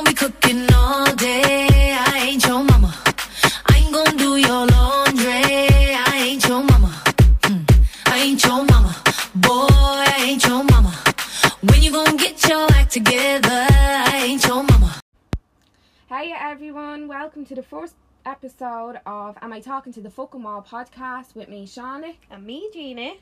gonna be cooking all day. I ain't your mama. I ain't gonna do your laundry. I ain't your mama. Mm. I ain't your mama. Boy, I ain't your mama. When you gonna get your act together? I ain't your mama. Hey everyone, welcome to the first episode of Am I Talking to the Fucking Wall podcast with me, Shauna. And me, Jeannie.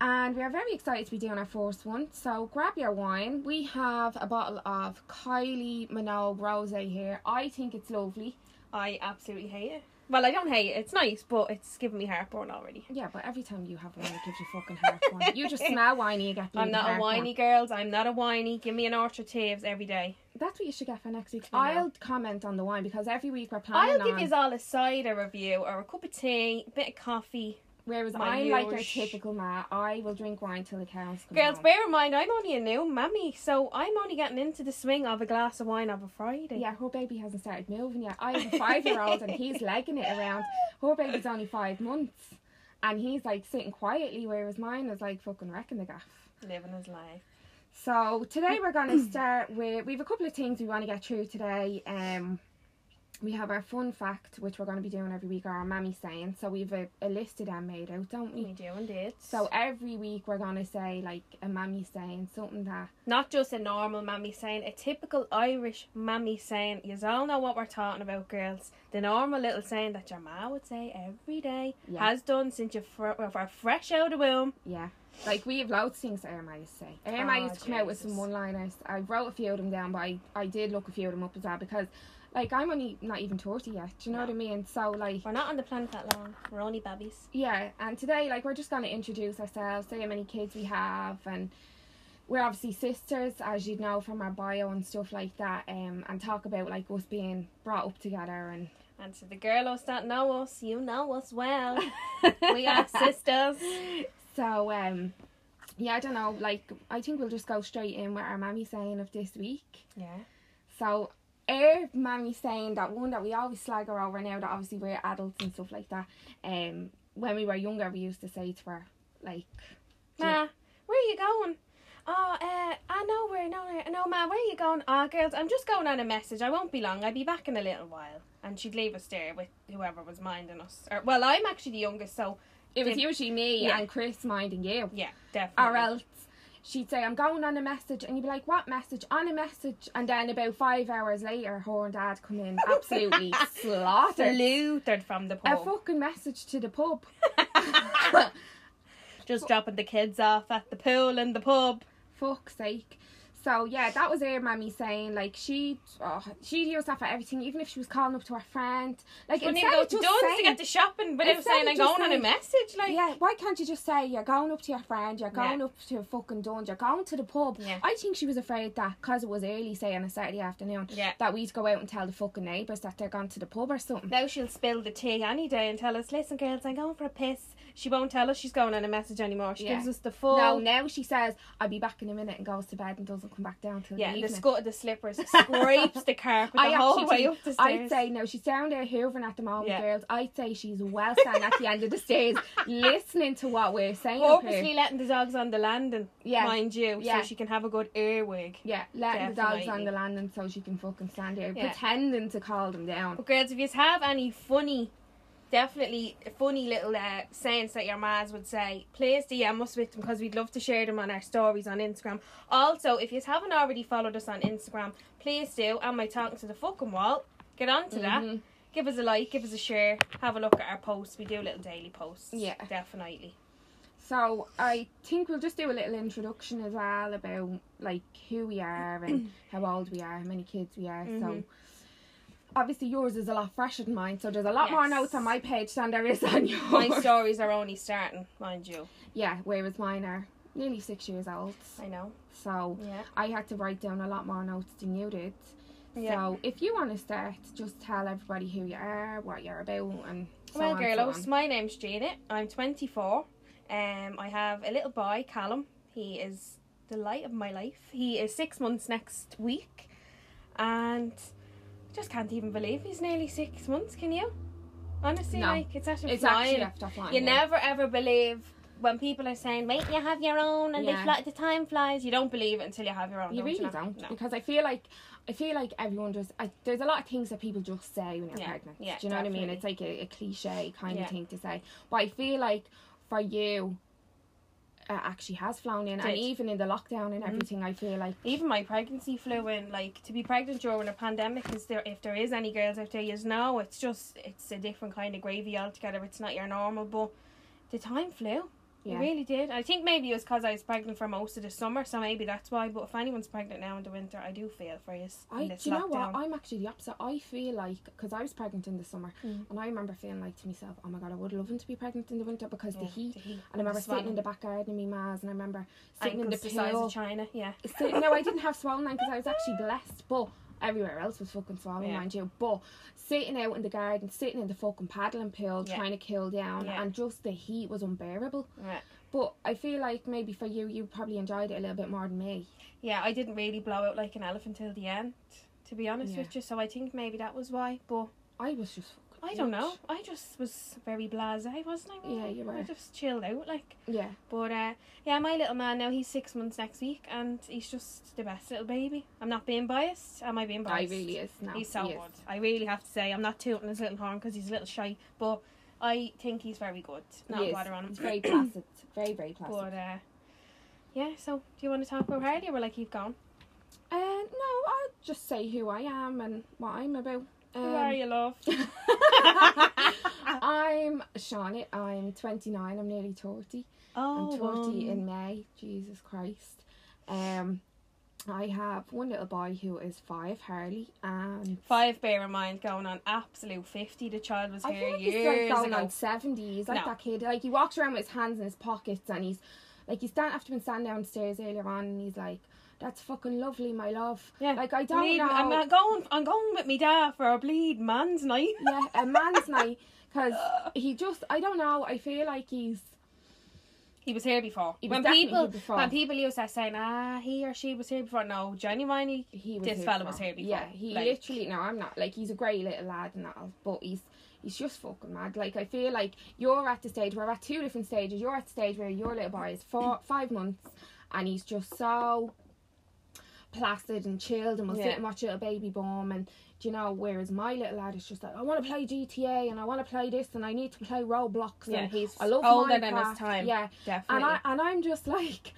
And we are very excited to be doing our first one. So grab your wine. We have a bottle of Kylie Minogue Rose here. I think it's lovely. I absolutely hate it. Well, I don't hate it. It's nice, but it's giving me heartburn already. Yeah, but every time you have one, it gives you fucking heartburn. you just smell whiny, you get I'm not a whiny girls. I'm not a whiny. Give me an Orchard Thieves every day. That's what you should get for next week. I'll comment on the wine because every week we're planning I'll give on. you all a cider review or a cup of tea, a bit of coffee. Whereas my I'm like your typical ma. I will drink wine till the cows come Girls, home. bear in mind, I'm only a new mammy, so I'm only getting into the swing of a glass of wine of a Friday. Yeah, her baby hasn't started moving yet. I have a five year old and he's legging it around. Her baby's only five months and he's like sitting quietly, whereas mine is like fucking wrecking the gaff. Living his life. So today we're gonna start with we have a couple of things we want to get through today. Um we have our fun fact, which we're going to be doing every week, or our mammy saying. So we've a, a list of them made out, don't we? We do indeed. So every week we're going to say like a mammy saying something that not just a normal mammy saying, a typical Irish mammy saying. You all know what we're talking about, girls. The normal little saying that your ma would say every day, Yeah. has done since you fr- fresh out of the womb. Yeah. Like we have loads of things that Irma used to say. Irma Oh, used to come out with some one liners. I wrote a few of them down, but I, I did look a few of them up as well because like I'm only not even thirty yet. Do you know No. what I mean? So like We're not on the planet that long. We're only babies. yeah, and today like we're just gonna introduce ourselves, say how many kids we have and we're obviously sisters, as you'd know from our bio and stuff like that, um, and talk about like us being brought up together and And to the girlos that know us, you know us well. we are sisters. So um yeah, I don't know, like I think we'll just go straight in with our mammy saying of this week. Yeah. So our mammy saying that one that we always slag her over now that obviously we're adults and stuff like that. Um when we were younger we used to say to her like Ma, where are you going? Oh, uh, I know where, no, no, ma, where are you going? Ah, girls, I'm just going on a message. I won't be long. I'll be back in a little while. And she'd leave us there with whoever was minding us. Or, well, I'm actually the youngest, so it was usually me Yeah. and Chris minding you. yeah, definitely. Or else she'd say, I'm going on a message and you'd be like, What message? On a message and then about five hours later her and dad come in absolutely slaughtered. Slaughtered from the pub. A fucking message to the pub. just dropping the kids off at the pool and the pub. fuck's sake. So yeah, that was her mammy saying like she oh, she'd use that for everything, even if she was calling up to her friend. Like Wouldn't instead go of to just Dunnes to saying- get the shopping without Instead saying of I'm going on a message. Like, yeah, why can't you just say you're going up to your friend, you're Yeah. going up to a fucking Dunnes, you're going to the pub? Yeah. I think she was afraid that because it was early, say on a Saturday afternoon, Yeah. that we'd go out and tell the fucking neighbours that they're going to the pub or something. Now she'll spill the tea any day and tell us, listen, girls, I'm going for a piss. She won't tell us she's going on a message anymore. She Yeah. gives us the full. No, now she says I'll be back in a minute and goes to bed and doesn't come back down till Yeah, the the evening. scut of the slippers scrapes the carpet the I whole way up the I'd say no, she's down there hoovering at the moment, Yeah. girls. I'd say she's well standing at the end of the stairs, listening to what we're saying. Purposely here. letting the dogs on the landing, Yeah, mind you, Yeah. so she can have a good earwig. yeah, letting the dogs on Definitely. the landing so she can fucking stand there, Yeah. pretending to call them down. But girls, if you have any funny, definitely funny little uh, sayings that your mas would say, please DM us with them because we'd love to share them on our stories on Instagram. Also, if you haven't already followed us on Instagram, please do. And my talking to the fucking wall? Get on to that. Mhm. Give us a like, give us a share, have a look at our posts. We do little daily posts. Yeah. Definitely. So I think we'll just do a little introduction as well about like who we are and how old we are, how many kids we are. So Mhm. Obviously yours is a lot fresher than mine, so there's a lot more notes on my page than there is on yours. My stories are only starting, mind you. Yeah, whereas mine are nearly six years old. I know. So Yeah. I had to write down a lot more notes than you did. Yeah. So if you want to start, just tell everybody who you are, what you're about, and so Well, on, so on. my name's Janet. I'm 24. Um, I have a little boy, Callum. He is the light of my life. He is six months next week, and just can't even believe he's nearly six months. Can you? Honestly, No. like it's actually It's flying. actually flying. you yeah. never ever believe when people are saying, "Wait, you have your own," and Yeah. they fly, the time flies, you don't believe it until you have your own. You don't really know? don't No. because I feel like I feel like everyone just I, there's a lot of things that people just say when you're Yeah, pregnant. yeah, Do you know what I mean? It's like a, a cliche kind of thing to say, but I feel like for you, it actually has flown in, and even in the lockdown and Mhm. everything, I feel like Even my pregnancy flew in. Like to be pregnant during a pandemic, is there if there is any girls out there, you know, it's just it's a different kind of gravy altogether. It's not your normal, but the time flew. Yeah. really did. I think maybe it was because I was pregnant for most of the summer, so maybe that's why. But if anyone's pregnant now in the winter, I do feel for you. I, in do you know what? lockdown. I'm actually the opposite. I feel like because I was pregnant in the summer, Mm. and I remember feeling like to myself, "Oh my god, I would love to be pregnant in the winter because the heat." the heat. And I remember sitting in the back garden of me ma's, and I remember sitting Ankles in the the size pool. of China. Yeah. sit, no, I didn't have swollen because I was actually blessed, but everywhere else was fucking swollen, Yeah. mind you. But sitting out in the garden, sitting in the fucking paddling pool, Yeah. trying to cool down, Yeah. and just the heat was unbearable. Right. But I feel like maybe for you, you probably enjoyed it a little bit more than me. Yeah, I didn't really blow out like an elephant till the end, to be honest with you. So I think maybe that was why. But I was just. I don't know. I just was very blasé, wasn't I? Yeah, you were. I just chilled out, like. Yeah, But uh, yeah, my little man now he's six months next week, and he's just the best little baby. I'm not being biased. Am I being biased? I really is. No, he's so he good. is. I really have to say, I'm not tooting his little horn because he's a little shy, but I think he's very good. Not He bother on him. He's very placid. Very, very placid. But uh, yeah, so do you want to talk about Hardy or will I keep going? Uh, no, I'll just say who I am and what I'm about. Who Um, are you, love? I'm Charlotte. I'm 29. I'm nearly 30. oh, I'm 30 um, in May. Jesus Christ. Um, I have one little boy who is five, Harley, and Five, bear in mind, going on absolute 50. The child was I here like he's years like going ago. on 70. He's like No. that kid. Like he walks around with his hands in his pockets, and he's like he's stand after been standing downstairs earlier on, and he's like, "That's fucking lovely, my love." Yeah. Like I don't Bleed- know. I'm not going. I'm going with me dad for a bleed man's night. yeah, a man's night because he just I don't know. I feel like he's He was here before. He was when people here before. when people used to saying, ah, he or she was here before. No, genuinely, he was This here fella before. was here before. Yeah, he Like- literally. No, I'm not. Like he's a great little lad and all, but he's he's just fucking mad. Like I feel like you're at the stage. Where we're at two different stages. You're at the stage where your little boy is four, five months, and he's just so placid and chilled, and we'll Yeah. sit and watch little baby born and. do You know, whereas my little lad is just like, I want to play GTA and I want to play this and I need to play Roblox. yeah, and he's I love older than his time. Yeah, definitely. and I and I'm just like,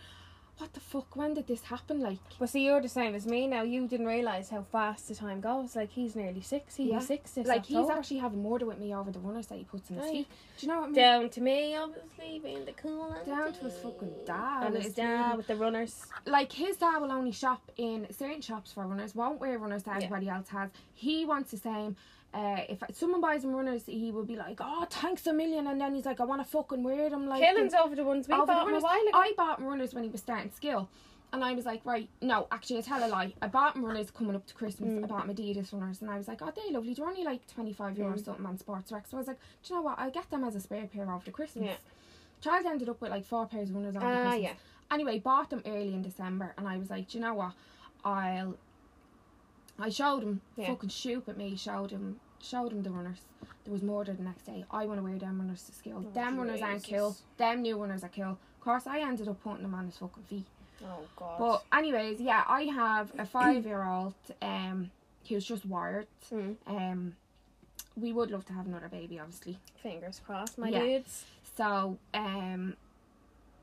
what the fuck? When did this happen? Like, Well, see, you're the same as me now. You didn't realise how fast the time goes. Like, he's nearly six. He'll Yeah. be six this like he's actually having murder with me over the runners that he puts in his Right. feet. Do you know what I mean? Down to me, obviously, being the cool Down to his fucking dad. And his dad really- with the runners. like his dad will only shop in certain shops for runners. Won't wear runners that Yeah. everybody else has. He wants the same. Uh, if someone buys him runners, he will be like, "Oh, thanks a million. and then he's like, "I want to fucking wear them." Like Killings over the ones we bought him a while ago. I bought him runners when he was starting skill. And I was like, right, no, actually, I tell a lie. I bought him runners coming up to Christmas. Mm. I bought him Adidas runners. And I was like, oh, they're lovely. They're only like 25 euros Mm. something on Sports Direct. So I was like, do you know what? I'll get them as a spare pair after Christmas. Yeah. Child ended up with like four pairs of runners on Ah, Christmas. yeah. Anyway, bought them early in December. And I was like, do you know what? I'll. I showed him, Yeah. fucking shoot at me, showed him showed him the runners. There was more the next day. I want to wear them runners to school. Oh, them runners aren't cool. Them new runners are cool. Of course, I ended up putting them on his fucking feet. Oh, God. But anyways, yeah, I have a five year old um who's just wired. Mm. Um we would love to have another baby obviously. Fingers crossed, my Yeah. dudes. So um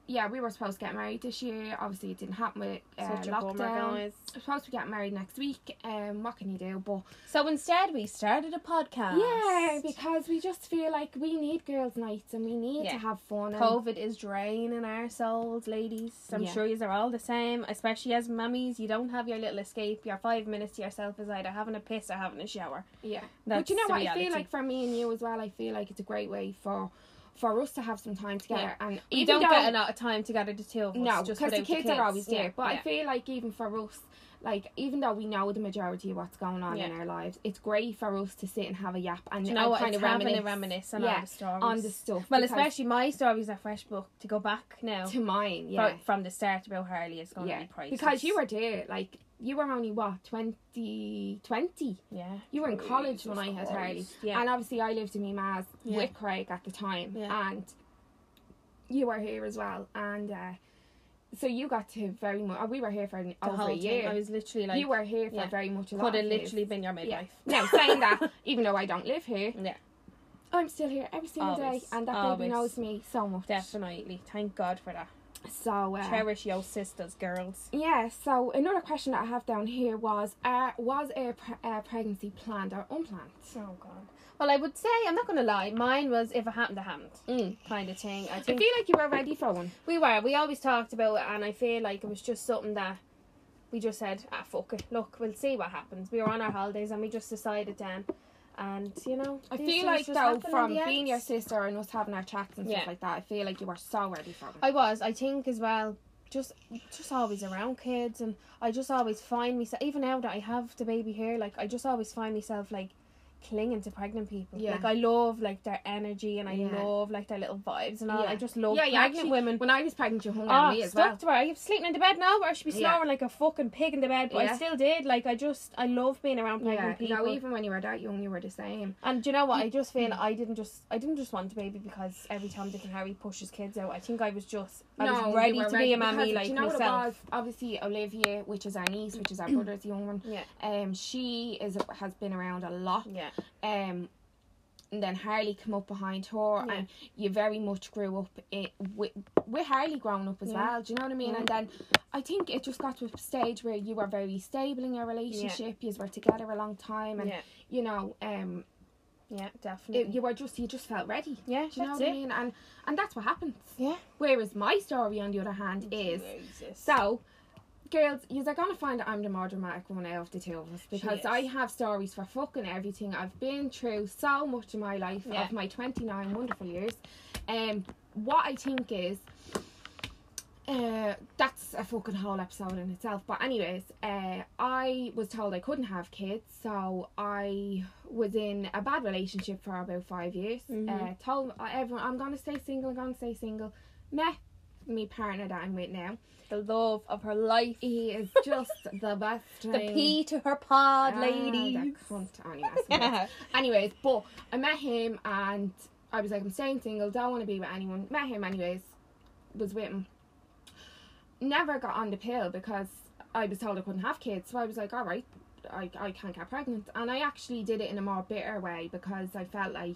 yeah, we were supposed to get married this year. Obviously it didn't happen with uh, Such a bummer, lockdown. guys. We're supposed to get married next week. Um what can you do? But So instead, we started a podcast. yeah, because we just feel like we need girls' nights and we need Yeah. to have fun COVID is draining our souls, ladies. I'm Yeah. sure you are all the same, especially as mummies. You don't have your little escape. Your five minutes to yourself is either having a piss or having a shower. Yeah. That's but you know what? I feel like for me and you as well, I feel like it's a great way for for us to have some time together. Yeah. And we don't get a lot of time together, the two of us. No, because the without kids, are always there. Yeah, But I feel like even for us, like even though we know the majority of what's going on in our lives, it's great for us to sit and have a yap and you know and what? kind of reminisce reminisce on Yeah, all the stories. on the stuff. well, especially my stories are fresh book to go back now. to mine, yeah. From the start about Harley is going yeah, to be priceless. because you were there, like you were only what 20, 20? yeah, You were in college when I had. Harley, Yeah, and obviously I lived in my ma's Yeah. with Craig at the time, Yeah. and you were here as well, and uh, so you got to very much. We were here for an, The over a year. I was literally like, you were here for yeah. very much a could have literally been your Yeah. midwife. Now saying that, even though I don't live here, Yeah. I'm still here every single Always. day, and that Always. baby knows me so much. Definitely. Thank God for that. So uh, Cherish your sisters, girls. Yeah, so another question that I have down here was uh, Was a pre- uh, pregnancy planned or unplanned? Oh God. Well, I would say I'm not gonna lie. Mine was if it happened, it happened, Mm. kind of thing. I I feel like you were ready for one. we were. We always talked about it, and I feel like it was just something that we just said, ah, fuck it. Look, we'll see what happens. We were on our holidays, and we just decided then. And you know, I feel like though, from being your sister and us having our chats and stuff Yeah. like that, I feel like you were so ready for one. I was. I think as well. Just, just always around kids, and I just always find myself. Even now that I have the baby here, like I just always find myself like clinging to pregnant people. Yeah. Like I love like their energy, and I Yeah. love like their little vibes and all. Yeah. I just love yeah, pregnant Actually, women. when I was pregnant, you hung Oh, on me as stuck well. to her. I was sleeping in the bed now, but I should be snoring like a fucking pig in the bed. But. I still did. Like I just, I love being around pregnant people. no, even when you were that young, you were the same. and do you know what? I just feel I didn't just, I didn't just want a baby because every time Dick and Harry pushes kids out. I think I was just, I no, was ready to be a mammy like you know myself. Obviously, Olivia, which is our niece, which is our brother's young one. Yeah. Um, she is has been around a lot. Yeah, um and then Harley come up behind her Yeah. and you very much grew up it, with, with Harley growing up as Yeah. well do you know what I mean Yeah. and then I think it just got to a stage where you were very stable in your relationship you were together a long time and yeah, you know um yeah, definitely. it, you were just you just felt ready yeah, do you know what I mean and and that's what happens Yeah. whereas my story on the other hand is so, girls, you're gonna find I'm the more dramatic one out of the two of us because. I have stories for fucking everything. I've been through so much in my life Yeah. of my 29 wonderful years. Um, what I think is. Uh, that's a fucking whole episode in itself. But anyways, uh, I was told I couldn't have kids, so I was in a bad relationship for about five years. Mhm. Uh, told everyone I'm gonna stay single. I'm gonna stay single. Met me partner that I'm with now. the love of her life. He is just the best. The. P to her pod, Ah, ladies. that cunt. Only messing with. anyways, but I met him and I was like, I'm staying single, don't want to be with anyone. Met him anyways, was with him. Never got on the pill because I was told I couldn't have kids. So I was like, all right, I, I can't get pregnant. And I actually did it in a more bitter way because I felt like,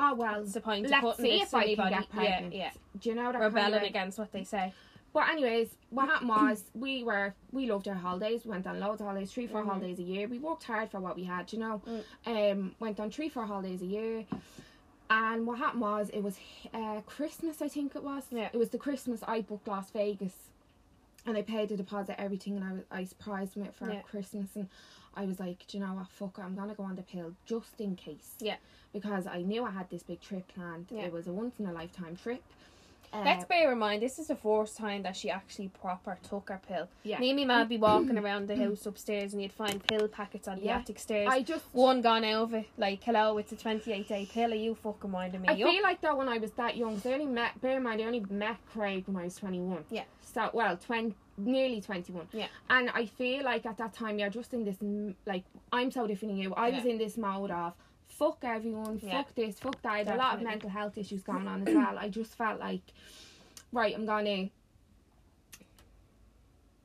oh, well, What's the point of let's putting see this if I can anybody? get pregnant. Yeah, Do you know yeah. that kind of Rebelling against what they say. But anyways, what happened was we were we loved our holidays. We went on loads of holidays, three, 4 Mhm. holidays a year. We worked hard for what we had, you know. Mm. Um, went on three, four holidays a year. And what happened was it was uh, Christmas, I think it was. Yeah. It was the Christmas I booked Las Vegas, and I paid the deposit, everything, and I was I surprised him it for Yeah. Christmas, and I was like, do you know what, fuck, it, I'm gonna go on the pill just in case. Yeah. Because I knew I had this big trip planned. Yeah. It was a once in a lifetime trip. Uh, Let's bear in mind, this is the first time that she actually proper took her pill. yeah. Me and my man be walking around the house upstairs and you'd find pill packets on the Yeah. attic stairs. I just One gone it, like, hello, it's a 28 day pill, are you fucking winding me I up? feel like that when I was that young, I only met, bear in mind, I only met Craig when I was 21. Yeah. So, well, 20, nearly 21. Yeah. And I feel like at that time, you're just in this, like, I'm so different than you. I was in this mode of, fuck everyone, Yeah. fuck this, fuck that. Had a lot of mental health issues going on as well. I just felt like, right, I'm gonna.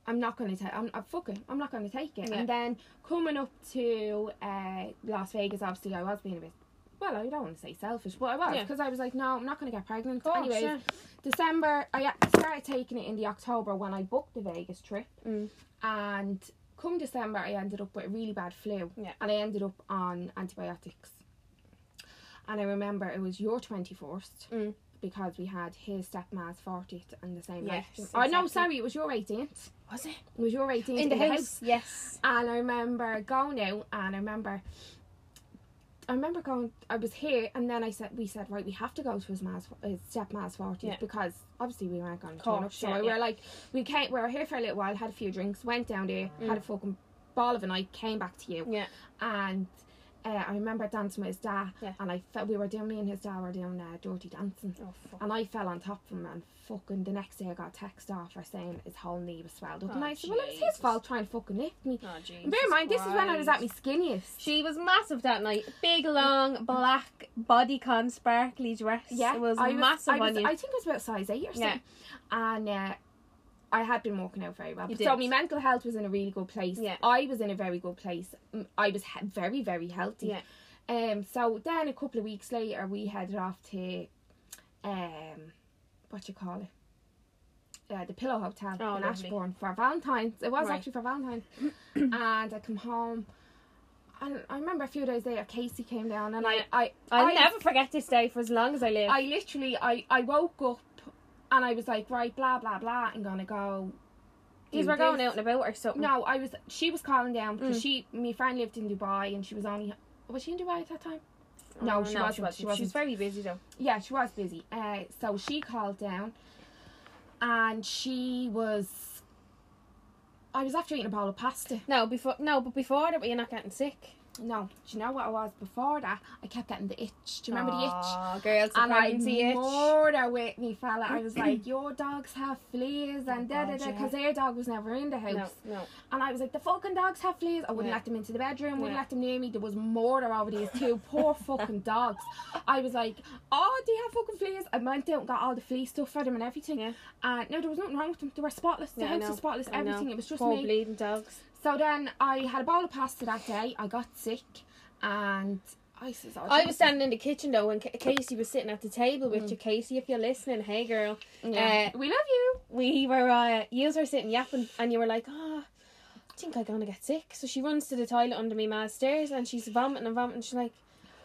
I'm not gonna take. I'm, I'm fuck. I'm not gonna take it. Yeah. And then coming up to uh, Las Vegas, obviously I was being a bit. Well, I don't want to say selfish, but I was Yeah. because I was like, no, I'm not gonna get pregnant. Course, Anyways, yeah. December, I started taking it in the October when I booked the Vegas trip, Mm. and come December, I ended up with a really bad flu, Yeah. and I ended up on antibiotics. And I remember it was your twenty first. Mm. Because we had his stepmad's 40th and the same Yes, night. Oh, no, sorry, it was your 18th. Was it? It was your 18th In the house? Yes. and I remember going out and I remember I remember going I was here and then I said we said right we have to go to his ma's his stepma's 40th Yeah. because obviously we weren't going to turn up so yeah, we yeah. were like we came we were here for a little while had a few drinks went down there Mm. had a fucking ball of a night came back to you Yeah. and uh, I remember dancing with his dad, Yeah. and I felt we were doing me and his dad were doing uh, dirty dancing, Oh fuck. and I fell on top of him, and fucking the next day I got a text off her saying his whole knee was swelled up, and Oh, I said, well, it was his fault trying to fucking lift me. Oh, bear in mind, this is when I was at my skinniest. She was massive that night. Big, long, black bodycon, sparkly dress. Yeah, it was I massive I, was, on you. I think it was about size eight or something. Yeah. And uh, I had been working out very well. You So did. my mental health was in a really good place. Yeah. I was in a very good place. Mm, I was he- very, very healthy. Yeah. Um. So then a couple of weeks later, we headed off to, um, what you call it, uh, the Pillo Hotel Oh, in lovely. Ashbourne for Valentine's. It was Right. actually for Valentine's, and I come home. And I remember a few days later, Casey came down, and Yeah. I, I, I'll I never forget this day for as long as I live. I literally I, I woke up and I was like, right, blah blah blah, I'm gonna go. These were going this. out and about or something. No, I was. She was calling down because Mm. she, my friend lived in Dubai and she was only. Was she in Dubai at that time? Oh, no, she wasn't, She, was. she she was very busy though. Yeah, she was busy. Uh, so she called down, and she was. I was after eating a bowl of pasta. No, before no, but before that, were you not getting sick? No, do you know what I was before that? I kept getting the itch. Do you remember the itch? Oh, girls, the and I pregnancy itch. ignored her with me fella. I was like, your dogs have fleas and da da da, because their dog was never in the house. no. no. And I was like, the fucking dogs have fleas. I wouldn't Yeah. let them into the bedroom, wouldn't Yeah. let them near me. There was murder over these two poor fucking dogs. I was like, oh, they have fucking fleas. I went out and got all the flea stuff for them and everything. Yeah. And no, there was nothing wrong with them. They were spotless. The Yeah, I house was spotless. Everything. It was just Poor me. bleeding dogs. So then I had a bowl of pasta that day. I got sick, and I said, oh, I was standing in the kitchen though, and Ca- Casey was sitting at the table with Mm. you. Casey, if you're listening, hey girl, Yeah. Uh, we love you. we were uh, you were sitting yapping, and you were like, "Ah, I think I'm gonna get sick." So she runs to the toilet under me ma's stairs, and she's vomiting and vomiting. She's like,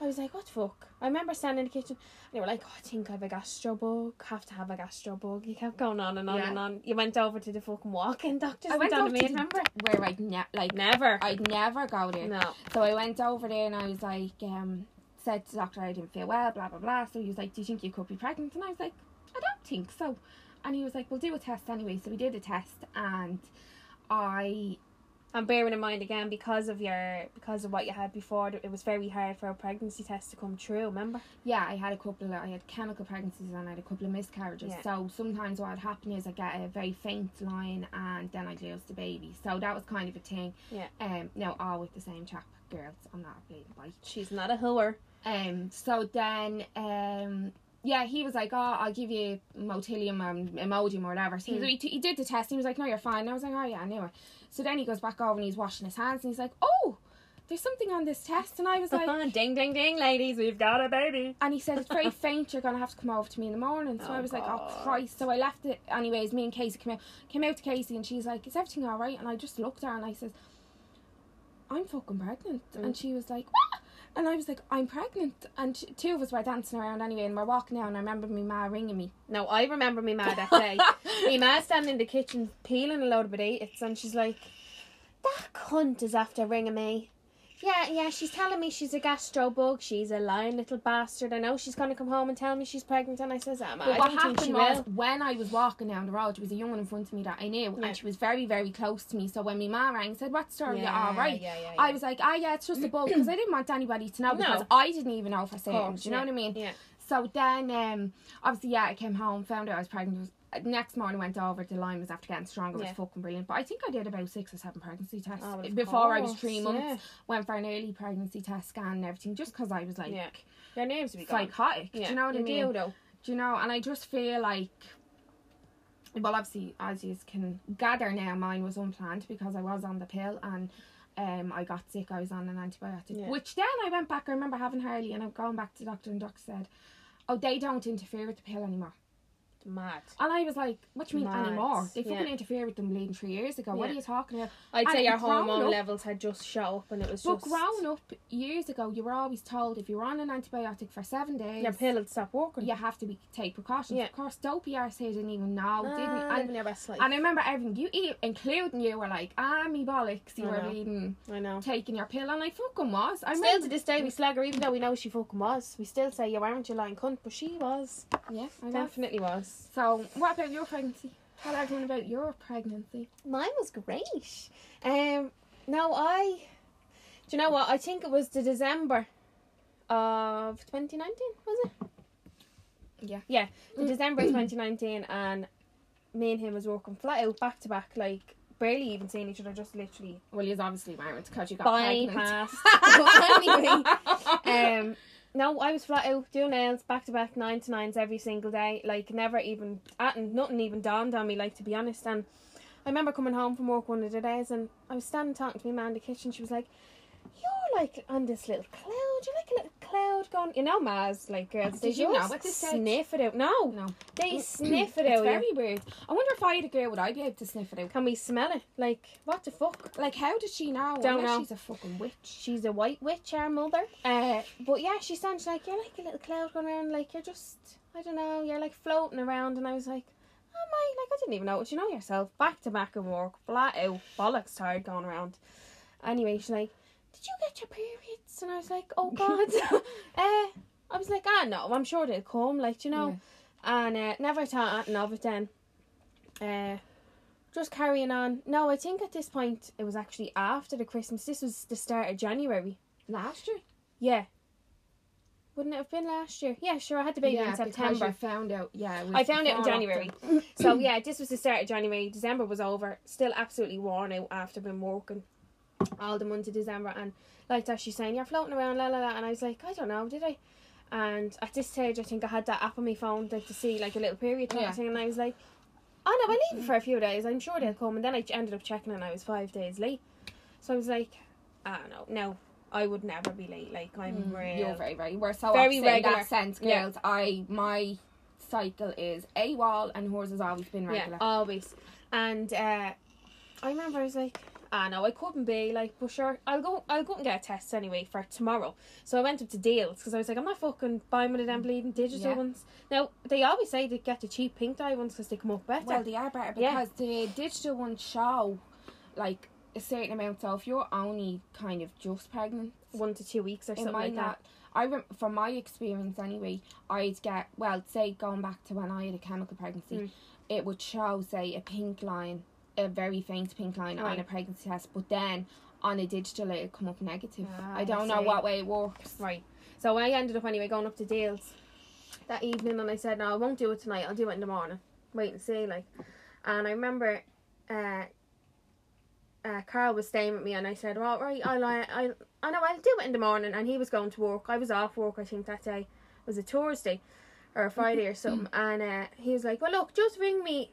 "I was like, what the fuck?" I remember standing in the kitchen, and they were like, "Oh, I think I've a gastro bug. Have to have a gastro bug." You kept going on and on Yeah. and on. You went over to the fucking walk-in doctors. I went over to remember? where I'd ne- like Never. I'd never go there. no. So I went over there and I was like, um, said to the doctor I didn't feel well, blah blah blah. So he was like, Do you think you could be pregnant? And I was like, I don't think so. And he was like, We'll do a test anyway. So we did a test and I And bearing in mind again, because of your because of what you had before, it was very hard for a pregnancy test to come true. Remember? yeah, I had a couple of I had chemical pregnancies and I had a couple of miscarriages. Yeah. So sometimes what would happen is I get a very faint line and then I'd lose the baby. So that was kind of a thing. Yeah. Um now all with the same chap, girls. I'm not a bleeding bite. She's not a hooer. Um. So then, um. Yeah, he was like, "Oh, I'll give you Motilium or Imodium or whatever." So Hmm. he, he did the test. He was like, "No, you're fine." And I was like, "Oh yeah, I knew it." So then he goes back over and he's washing his hands and he's like, "Oh, there's something on this test." And I was like, ding ding ding, ladies, we've got a baby. and he said it's very faint. You're gonna have to come over to me in the morning. So Oh, I was like, "Oh Christ!" So I left it. Anyways, me and Casey came out. Came out to Casey and she's like, "Is everything all right?" And I just looked at her and I said, "I'm fucking pregnant." Mm. And she was like, "What?" And I was like, "I'm pregnant." And two of us were dancing around anyway, and we're walking down. And I remember my ma ringing me. No, I remember me ma that day. me ma standing in the kitchen peeling a load of potatoes, and she's like, "That cunt is after ringing me." Yeah, yeah, she's telling me she's a gastro bug. She's a lying little bastard. I know she's gonna come home and tell me she's pregnant, and I says, "Ah, ma, But I what don't think she happened was will." when I was walking down the road, there was a young one in front of me that I knew, Yeah. and she was very, very close to me. So when my ma rang, said, "What story? Yeah, all right." yeah, yeah, I was like, "Ah, yeah, it's just a bug," because I didn't want anybody to know No. because I didn't even know for certain. course, Do you know what I mean? Yeah. So then, um, obviously, yeah, I came home, found out I was pregnant. Next morning, went over. The line was after getting stronger. It Yeah. was fucking brilliant. But I think I did about six or seven pregnancy tests Oh, before I was three months. yeah. Went for an early pregnancy test scan and everything, just because I was like Yeah. Your name's be psychotic. Yeah, Do you know what I mean? do. Do you know? And I just feel like, well, obviously, as you can gather now, mine was unplanned because I was on the pill and um, I got sick. I was on an antibiotic, Yeah. which then I went back. I remember having Harley and I'm going back to the doctor, and the doctor said, "Oh, they don't interfere with the pill anymore." Mad. And I was like, "What do you mean Mad. anymore? They fucking Yeah. interfered with them bleeding three years ago. What are you talking about?" I'd And say your hormone up- levels had just shot up, and it was But just growing up years ago, you were always told if you were on an antibiotic for seven days, your pill would stop working. you have to be take precautions. Yeah. Of course, dopey arse here didn't even know, didn't Ah, and living your best life. And I remember everything you eat, including you, were like, ah, me bollocks, you I were know. bleeding, I know. taking your pill, and I fucking was. I Still remember, to this day, we slag her, even though we know she fucking was. We still say you weren't, you lying cunt, but she was. yeah, I. Definitely was. So, what about your pregnancy? Tell everyone about your pregnancy. Mine was great. Um, no, I. Do you know what? I think it was the December of 2019, was it? Yeah. Yeah, the Mm. December of 2019, and me and him was walking flat out back to back, like barely even seeing each other, just literally Well, he's obviously married because you got pregnant. bypassed. But anyway, um, no, I was flat out doing nails back to back, nine to nines every single day. Like never even, at, and nothing even dawned on me. Like to be honest, and I remember coming home from work one of the days, and I was standing talking to my man in the kitchen. She was like, "You're like on this little cloud. You're like a little cloud going." You know, Maz, like uh, girls, they Did you know just at this stage? sniff it out. No, no. they mm, sniff mm, it It's out. yeah. very weird. I wonder if I had a girl, would I be able to sniff it out? Can we smell it? Like what the fuck? Like, how does she know? Don't Unless know. she's a fucking witch. She's a white witch, our mother. Uh, but yeah, she sounds like you're like a little cloud going around, like you're just, I don't know, you're like floating around. And I was like, oh my, like I didn't even know it. You know yourself, back to back in work, flat out, bollocks tired going around. Anyway, she's like, did you get your periods? And I was like, oh god. uh, I was like, ah no, I'm sure they'll come, like you know. And uh, never thought anything of it then. Uh, just carrying on. No, I think at this point it was actually after the Christmas. This was the start of January. Last year? Yeah. Wouldn't it have been last year? Yeah, sure. I had the baby in because September. you found out. Yeah, I found out in January. So yeah, this was the start of January. December was over. Still absolutely worn out after been working all the month of December. And like that, she's saying you're floating around, la la la. And I was like, I don't know, did I? And at this stage, I think I had that app on my phone like to see like a little period type Yeah. thing. And I was like, oh no, I leave it for a few days. I'm sure they'll come. And then I ended up checking, and I was five days late. So I was like, ah no, no, I would never be late. Like I'm Mm, real. You're very, very. We're so Very opposite in that sense, Yeah. girls. I my cycle is a wall, and hers has always been regular. Yeah, always. And uh, I remember I was like, ah know I couldn't be like, but sure, I'll go. I'll go and get a test anyway for tomorrow. So I went up to Dealz because I was like, I'm not fucking buying one of them bleeding digital Yeah. ones. Now they always say to get the cheap pink dye ones because they come up better. Well, they are better Yeah. because the digital ones show like a certain amount. So if you're only kind of just pregnant, one to two weeks or it something might like that. not. I rem- from my experience anyway, I'd get well. Say going back to when I had a chemical pregnancy, Mm. it would show say a pink line, a very faint pink line on a pregnancy test, but then on a digital it'd come up negative. Ah, I I don't know what way it works. Right. So I ended up anyway going up to Dealz that evening and I said, No, I won't do it tonight, I'll do it in the morning. Wait and see, like and I remember uh uh, Carl was staying with me and I said, Well right, I'll I I I know I'll do it in the morning and he was going to work. I was off work I think that day. It was a Thursday or a Friday or something and uh, he was like, Well look, just ring me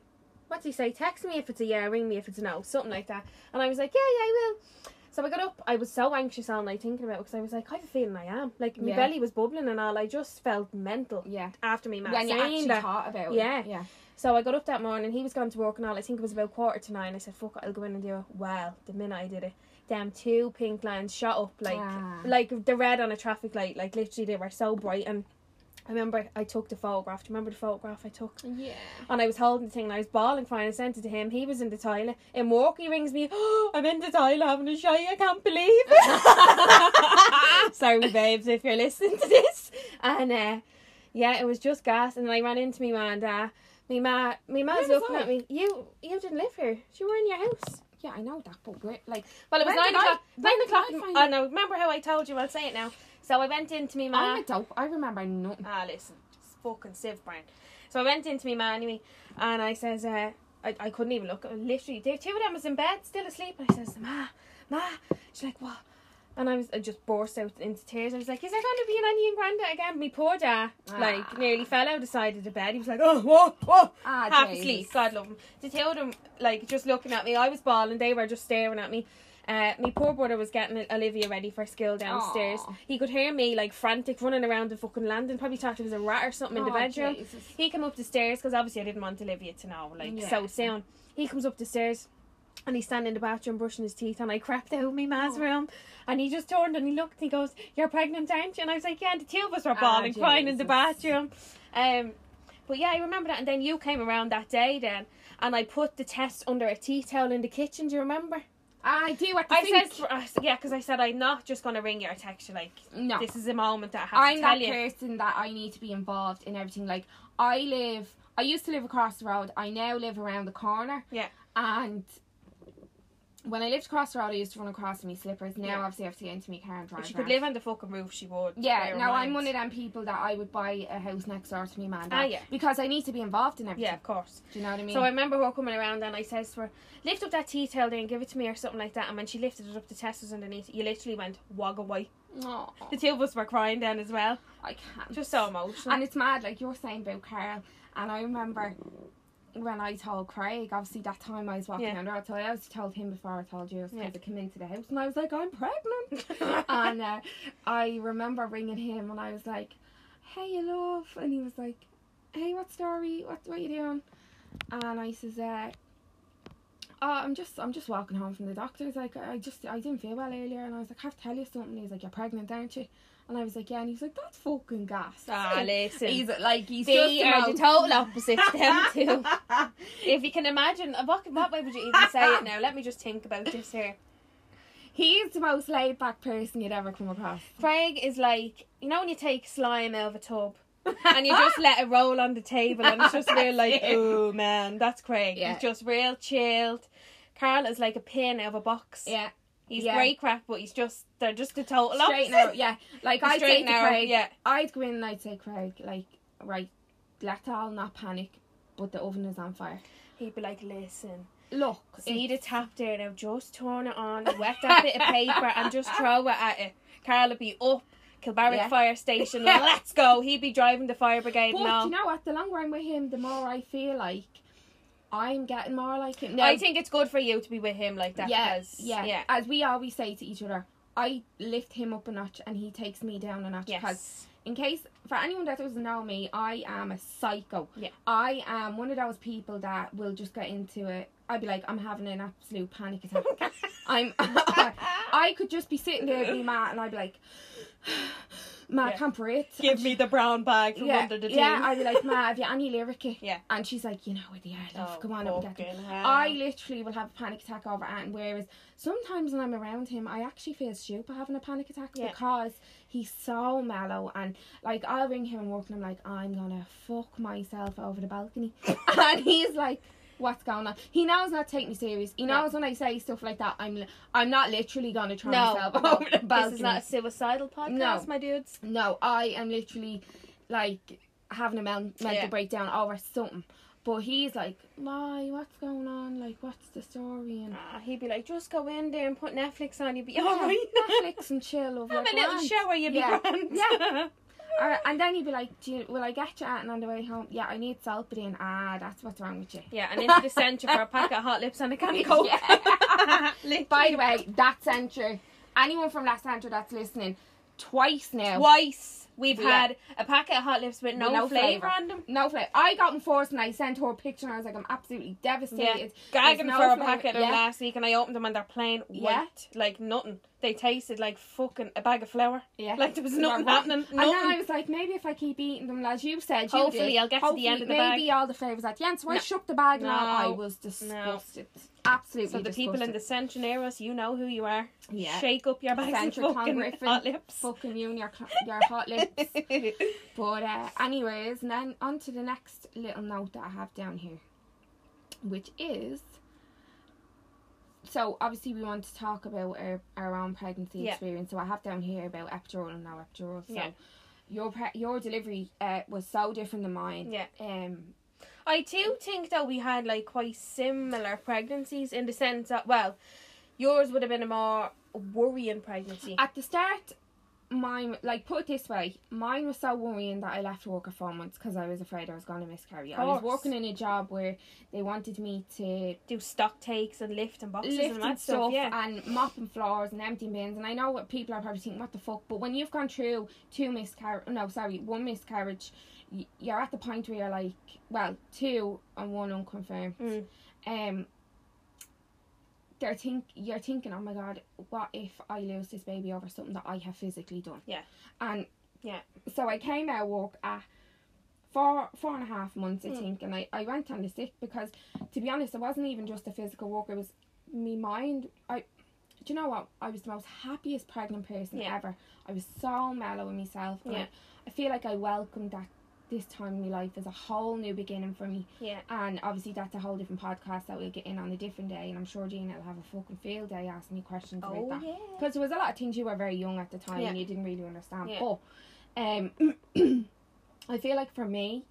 what did he say? Text me if it's a yeah, ring me if it's a no, something like that. And I was like, Yeah, yeah, I will. So I got up. I was so anxious all night thinking about it because I was like, I have a feeling I am. Like my Yeah. belly was bubbling and all. I just felt mental Yeah, after me man when you actually that. thought about Yeah. it. Yeah, Yeah. So I got up that morning. He was going to work and all. I think it was about quarter to nine. I said, "Fuck it, I'll go in and do it." Well, the minute I did it, damn two pink lines shot up like Ah. like the red on a traffic light. Like literally, they were so bright. And I remember I took the photograph. Do you remember the photograph I took? yeah. And I was holding the thing and I was bawling crying. I sent it to him. He was in the toilet. In work, he rings me. Oh, I'm in the toilet having a shy. I can't believe it. Sorry, babes, if you're listening to this. And uh, yeah, it was just gas. And then I ran into me ma and uh, me ma, me ma's looking I? at me. You, you didn't live here. You were in your house. Yeah, I know that, but we're like, Well, it was When nine o'clock. Nine o'clock. I know. Remember how I told you? I'll say it now. So I went into me ma. I'm a dope. I remember nothing. Ah, listen, fucking sieve brain. So I went into me man anyway, and I says, uh, I, I couldn't even look. Literally, the two of them was in bed, still asleep. And I says, Ma, Ma. She's like, what? And I was, I just burst out into tears. I was like, is there going to be an onion and Granda again? Me poor dad, like, Ah. nearly fell out the side of the bed. He was like, oh, whoa, whoa. Ah, Half Jesus. asleep, God love him. The two of them, like, just looking at me. I was bawling, they were just staring at me. Uh, my poor brother was getting Olivia ready for school downstairs. Aw. He could hear me like frantic running around the fucking landing. Probably thought there was a rat or something in the Oh, bedroom. Jesus. He came up the stairs because obviously I didn't want Olivia to know like Yeah. so soon. He comes up the stairs and he's standing in the bathroom brushing his teeth and I crept out of my ma's Oh. room and he just turned and he looked and he goes, You're pregnant, aren't you? And I was like, Yeah, and the two of us were Ah, bawling, crying in the bathroom. Um but yeah, I remember that and then you came around that day then and I put the test under a tea towel in the kitchen, do you remember? I do I sink. said, I said- yeah, because I said I'm not just gonna ring you or text you. Like no. this is a moment that I have I'm to tell that you. person that I need to be involved in everything. Like I live, I used to live across the road. I now live around the corner. Yeah. And when I lived across the road, I used to run across in my slippers. Now, Yeah. obviously, I have to get into my car and drive. If she could live on the fucking roof, she would. Yeah, now I'm one of them people that I would buy a house next door to me man. Ah, yeah. Because I need to be involved in everything. Yeah, of course. Do you know what I mean? So I remember her coming around and I says to her, lift up that tea towel there and give it to me or something like that. And when she lifted it up, the test was underneath. You literally went wog away. Aw, The two of us were crying then as well. I can't. Just so emotional. And it's mad, like you were saying about Carl. And I remember when I told Craig, obviously that time I was walking Yeah. the road, so I obviously told him before I told you I was because Yeah. I came into the house and I was like, I'm pregnant. and uh, I remember ringing him and I was like, "Hey, you love," and he was like, "Hey, what story? What what you doing?" And I says, uh, "Oh, I'm just I'm just walking home from the doctor's. Like, I just I didn't feel well earlier, and I was like, I have to tell you something." He's like, "You're pregnant, aren't you?" And I was like, "Yeah," and he's like, "That's fucking gas." ah, listen. He's like he's they just are the total opposites, them two. if you can imagine, uh, what, what way would you even say it now? Let me just think about this here. He's the most laid back person you'd ever come across. Craig is like, you know when you take slime out of a tub and you just let it roll on the table and it's just real like, it. oh man, that's Craig. Yeah. He's just real chilled. Carl is like a pin out of a box. Yeah, He's yeah. great crack, but he's just, they're just the total straight opposite. now. Yeah, like I'd straight say to narrow, Craig, yeah. I'd go in and I'd say, Craig, like, right, let's all not panic, but the oven is on fire. He'd be like, listen, Look, see the it's- tap there now, just turn it on, wet that bit of paper and just throw it at it. Carl would be up, Kilbarrack Yeah. Fire Station, let's go. He'd be driving the fire brigade But and all. you know what? The longer I'm with him, the more I feel like I'm getting more like him. Now, I think it's good for you to be with him like that yeah, because, yeah, yeah. As we always say to each other, I lift him up a notch and he takes me down a notch. Because Yes. in case for anyone that doesn't know me, I am a psycho. Yeah. I am one of those people that will just get into it. I'd be like, I'm having an absolute panic attack. I'm. I could just be sitting there with me, Matt, and I'd be like, Ma, I Yeah. can't breathe. Give And me the brown bag from yeah, under the yeah, team. I'd be like, Ma, have you any lyric? Yeah. And she's like, you know what they are, love. Oh, Come on, up and get them. I literally will have a panic attack over Anton. Whereas sometimes when I'm around him, I actually feel stupid having a panic attack Yeah. because he's so mellow. And like, I'll ring him and work, and I'm like, I'm gonna fuck myself over the balcony. and he's like, What's going on? He knows not take me serious. He Yeah. knows when I say stuff like that, I'm I'm not literally gonna throw no, myself no, over the balcony. this is not a suicidal podcast, No. my dudes. No, I am literally like having a men- mental Yeah. breakdown over something. But he's like, why? What's going on? Like, what's the story? And Ah, he'd be like, just go in there and put Netflix on, you'd be Yeah, alright. Netflix and chill. Over Have a little shower, you'd Yeah. be grand. Yeah. Or, and then you'd be like, Do you, will I get you out and on the way home? Yeah, I need Solpadeine. Ah, that's what's wrong with you. Yeah, and into the centre for a pack of hot lips and a can of coke. Yeah. By the way, that centre, anyone from that centre that's listening, twice now. Twice we've Yeah. had a packet of hot lips with no, no flavour on them. No flavour. I got them first and I sent her a picture and I was like, I'm absolutely devastated. Gagging There's for no a packet of them Yeah. last week and I opened them and they're plain white. Yeah. Like nothing. They tasted like fucking a bag of flour. Yeah. Like there was nothing rotten. happening. And then I was like, maybe if I keep eating them, as you said, you Hopefully did, I'll get to the end of the bag. maybe all the flavours at the end. So I shook the bag and. I was disgusted. Absolutely So the people in the centre near us, you know who you are. Yeah. Shake up your bags Centre of fucking hot lips. fucking you and your, your hot lips. But uh, anyways, and then on to the next little note that I have down here, which is so obviously we want to talk about our, our own pregnancy Yeah. experience. So I have down here about epidural and no epidural. So Yeah. your pre- your delivery uh, was so different than mine. Yeah. Um. I do think that we had like quite similar pregnancies in the sense that well, yours would have been a more worrying pregnancy. At the start, mine like put it this way, mine was so worrying that I left work at four months because I was afraid I was going to miscarry. I was working in a job where they wanted me to Do stock takes and lift and boxes and lifting that stuff, stuff. Yeah. and mopping floors and emptying bins. And I know what people are probably thinking, what the fuck? But when you've gone through two miscarriage, no, sorry, one miscarriage, y- you're at the point where you're like, well, two and one unconfirmed. Mm. Um, they're think you're thinking, oh my god, what if I lose this baby over something that I have physically done? Yeah. And Yeah. so I came out of work at four four and a half months, I Mm. think, and I, I went on the sick because to be honest, it wasn't even just the physical walk; it was me mind I do you know what? I was the most happiest pregnant person Yeah. ever. I was so mellow in myself. Yeah. I, I feel like I welcomed that this time in my life is a whole new beginning for me. Yeah. And obviously that's a whole different podcast that we'll get in on a different day. And I'm sure Gina will have a fucking field day asking me questions Oh about that. yeah. Because there was a lot of things you were very young at the time Yeah. and you didn't really understand. Yeah. But um, I feel like for me,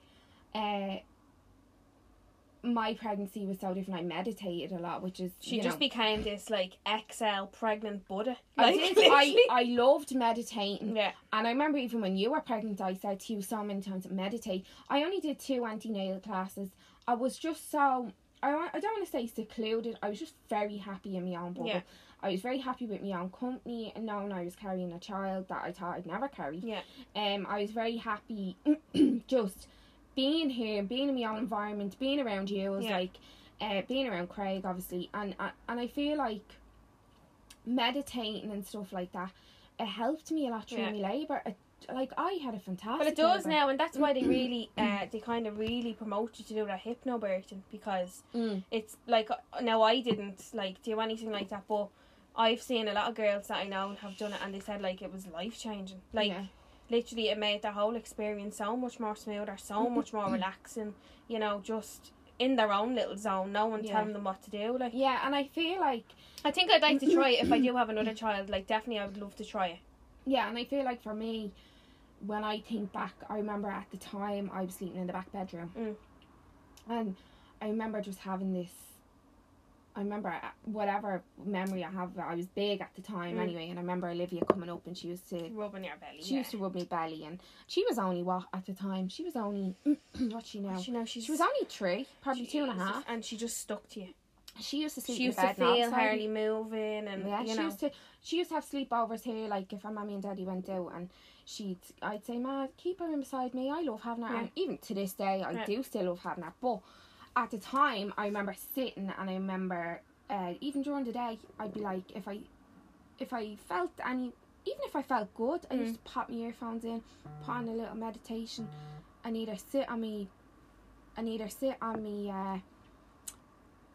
uh, my pregnancy was so different. I meditated a lot, which is She just know, became this like XL pregnant Buddha. I did. I, I loved meditating. yeah. And I remember even when you were pregnant, I said to you so many times, meditate. I only did two antenatal classes. I was just so, I, I don't want to say secluded. I was just very happy in my own bubble. Yeah. I was very happy with my own company and knowing I was carrying a child that I thought I'd never carry. Yeah. Um, I was very happy just being here, being in my own environment, being around you. Was Yeah. like uh, being around Craig, obviously, and uh, and I feel like meditating and stuff like that. It helped me a lot through Yeah. my labour. It, like I had a fantastic. Well, it does labour. now, and that's why they really, uh, they kind of really promote you to do that hypnobirthing because Mm. it's like uh, now I didn't like do anything like that, but I've seen a lot of girls that I know have done it, and they said like it was life changing. Like Yeah. Literally, it made the whole experience so much more smoother, so much more relaxing. You know, just in their own little zone, no one Yeah. telling them what to do. Like Yeah, and I feel like I think I'd like to try it if I do have another child. Like definitely, I would love to try it. yeah, and I feel like for me, when I think back, I remember at the time I was sleeping in the back bedroom, Mm. and I remember just having this. I remember uh, whatever memory I have. I was big at the time Mm. anyway, and I remember Olivia coming up and she used to Rubbing your belly. she yeah. used to rub my belly, and she was only what at the time? She was only what she now? You know, she's She was only three, probably two and a half, and a Jesus, half. and she just stuck to you. She used to sleep She used to feel hardly moving, and Yeah, you she used to she used to have sleepovers here. Like if our mummy and daddy went out, and she'd I'd say, "Ma, keep her in beside me. I love having her." Yeah. And even to this day, I Yeah. do still love having her. But at the time, I remember sitting, and I remember uh, even during the day, I'd be like, if I if I felt any, even if I felt good, I Mm. used to pop my earphones in, put on a little meditation, and either sit on me, and either sit on me. Uh,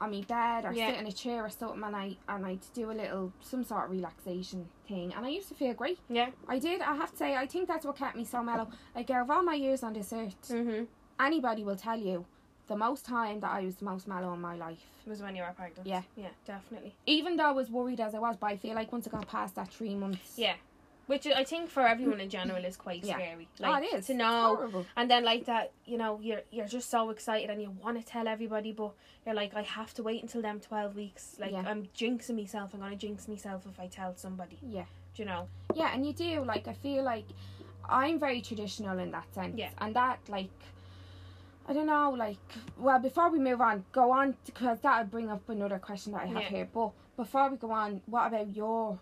on my bed or Yeah. sit in a chair or something and I and I'd do a little some sort of relaxation thing and I used to feel great. yeah. I did, I have to say, I think that's what kept me so mellow. Like out of all my years on this earth, Mhm. anybody will tell you the most time that I was the most mellow in my life. Was when you were pregnant. Yeah. Yeah, definitely. Even though I was worried as I was, but I feel like once I got past that three months Yeah. Which I think for everyone in general is quite Yeah. scary. oh, Like it is. to know horrible. and then like that, you know, you're you're just so excited and you want to tell everybody, but you're like, I have to wait until them twelve weeks. Like Yeah. I'm jinxing myself. I'm gonna jinx myself if I tell somebody. Yeah. Do you know? Yeah, and you do like I feel like I'm very traditional in that sense. Yeah. And that like I don't know, like well before we move on, go on because that'll bring up another question that I have Yeah. here. But before we go on, what about your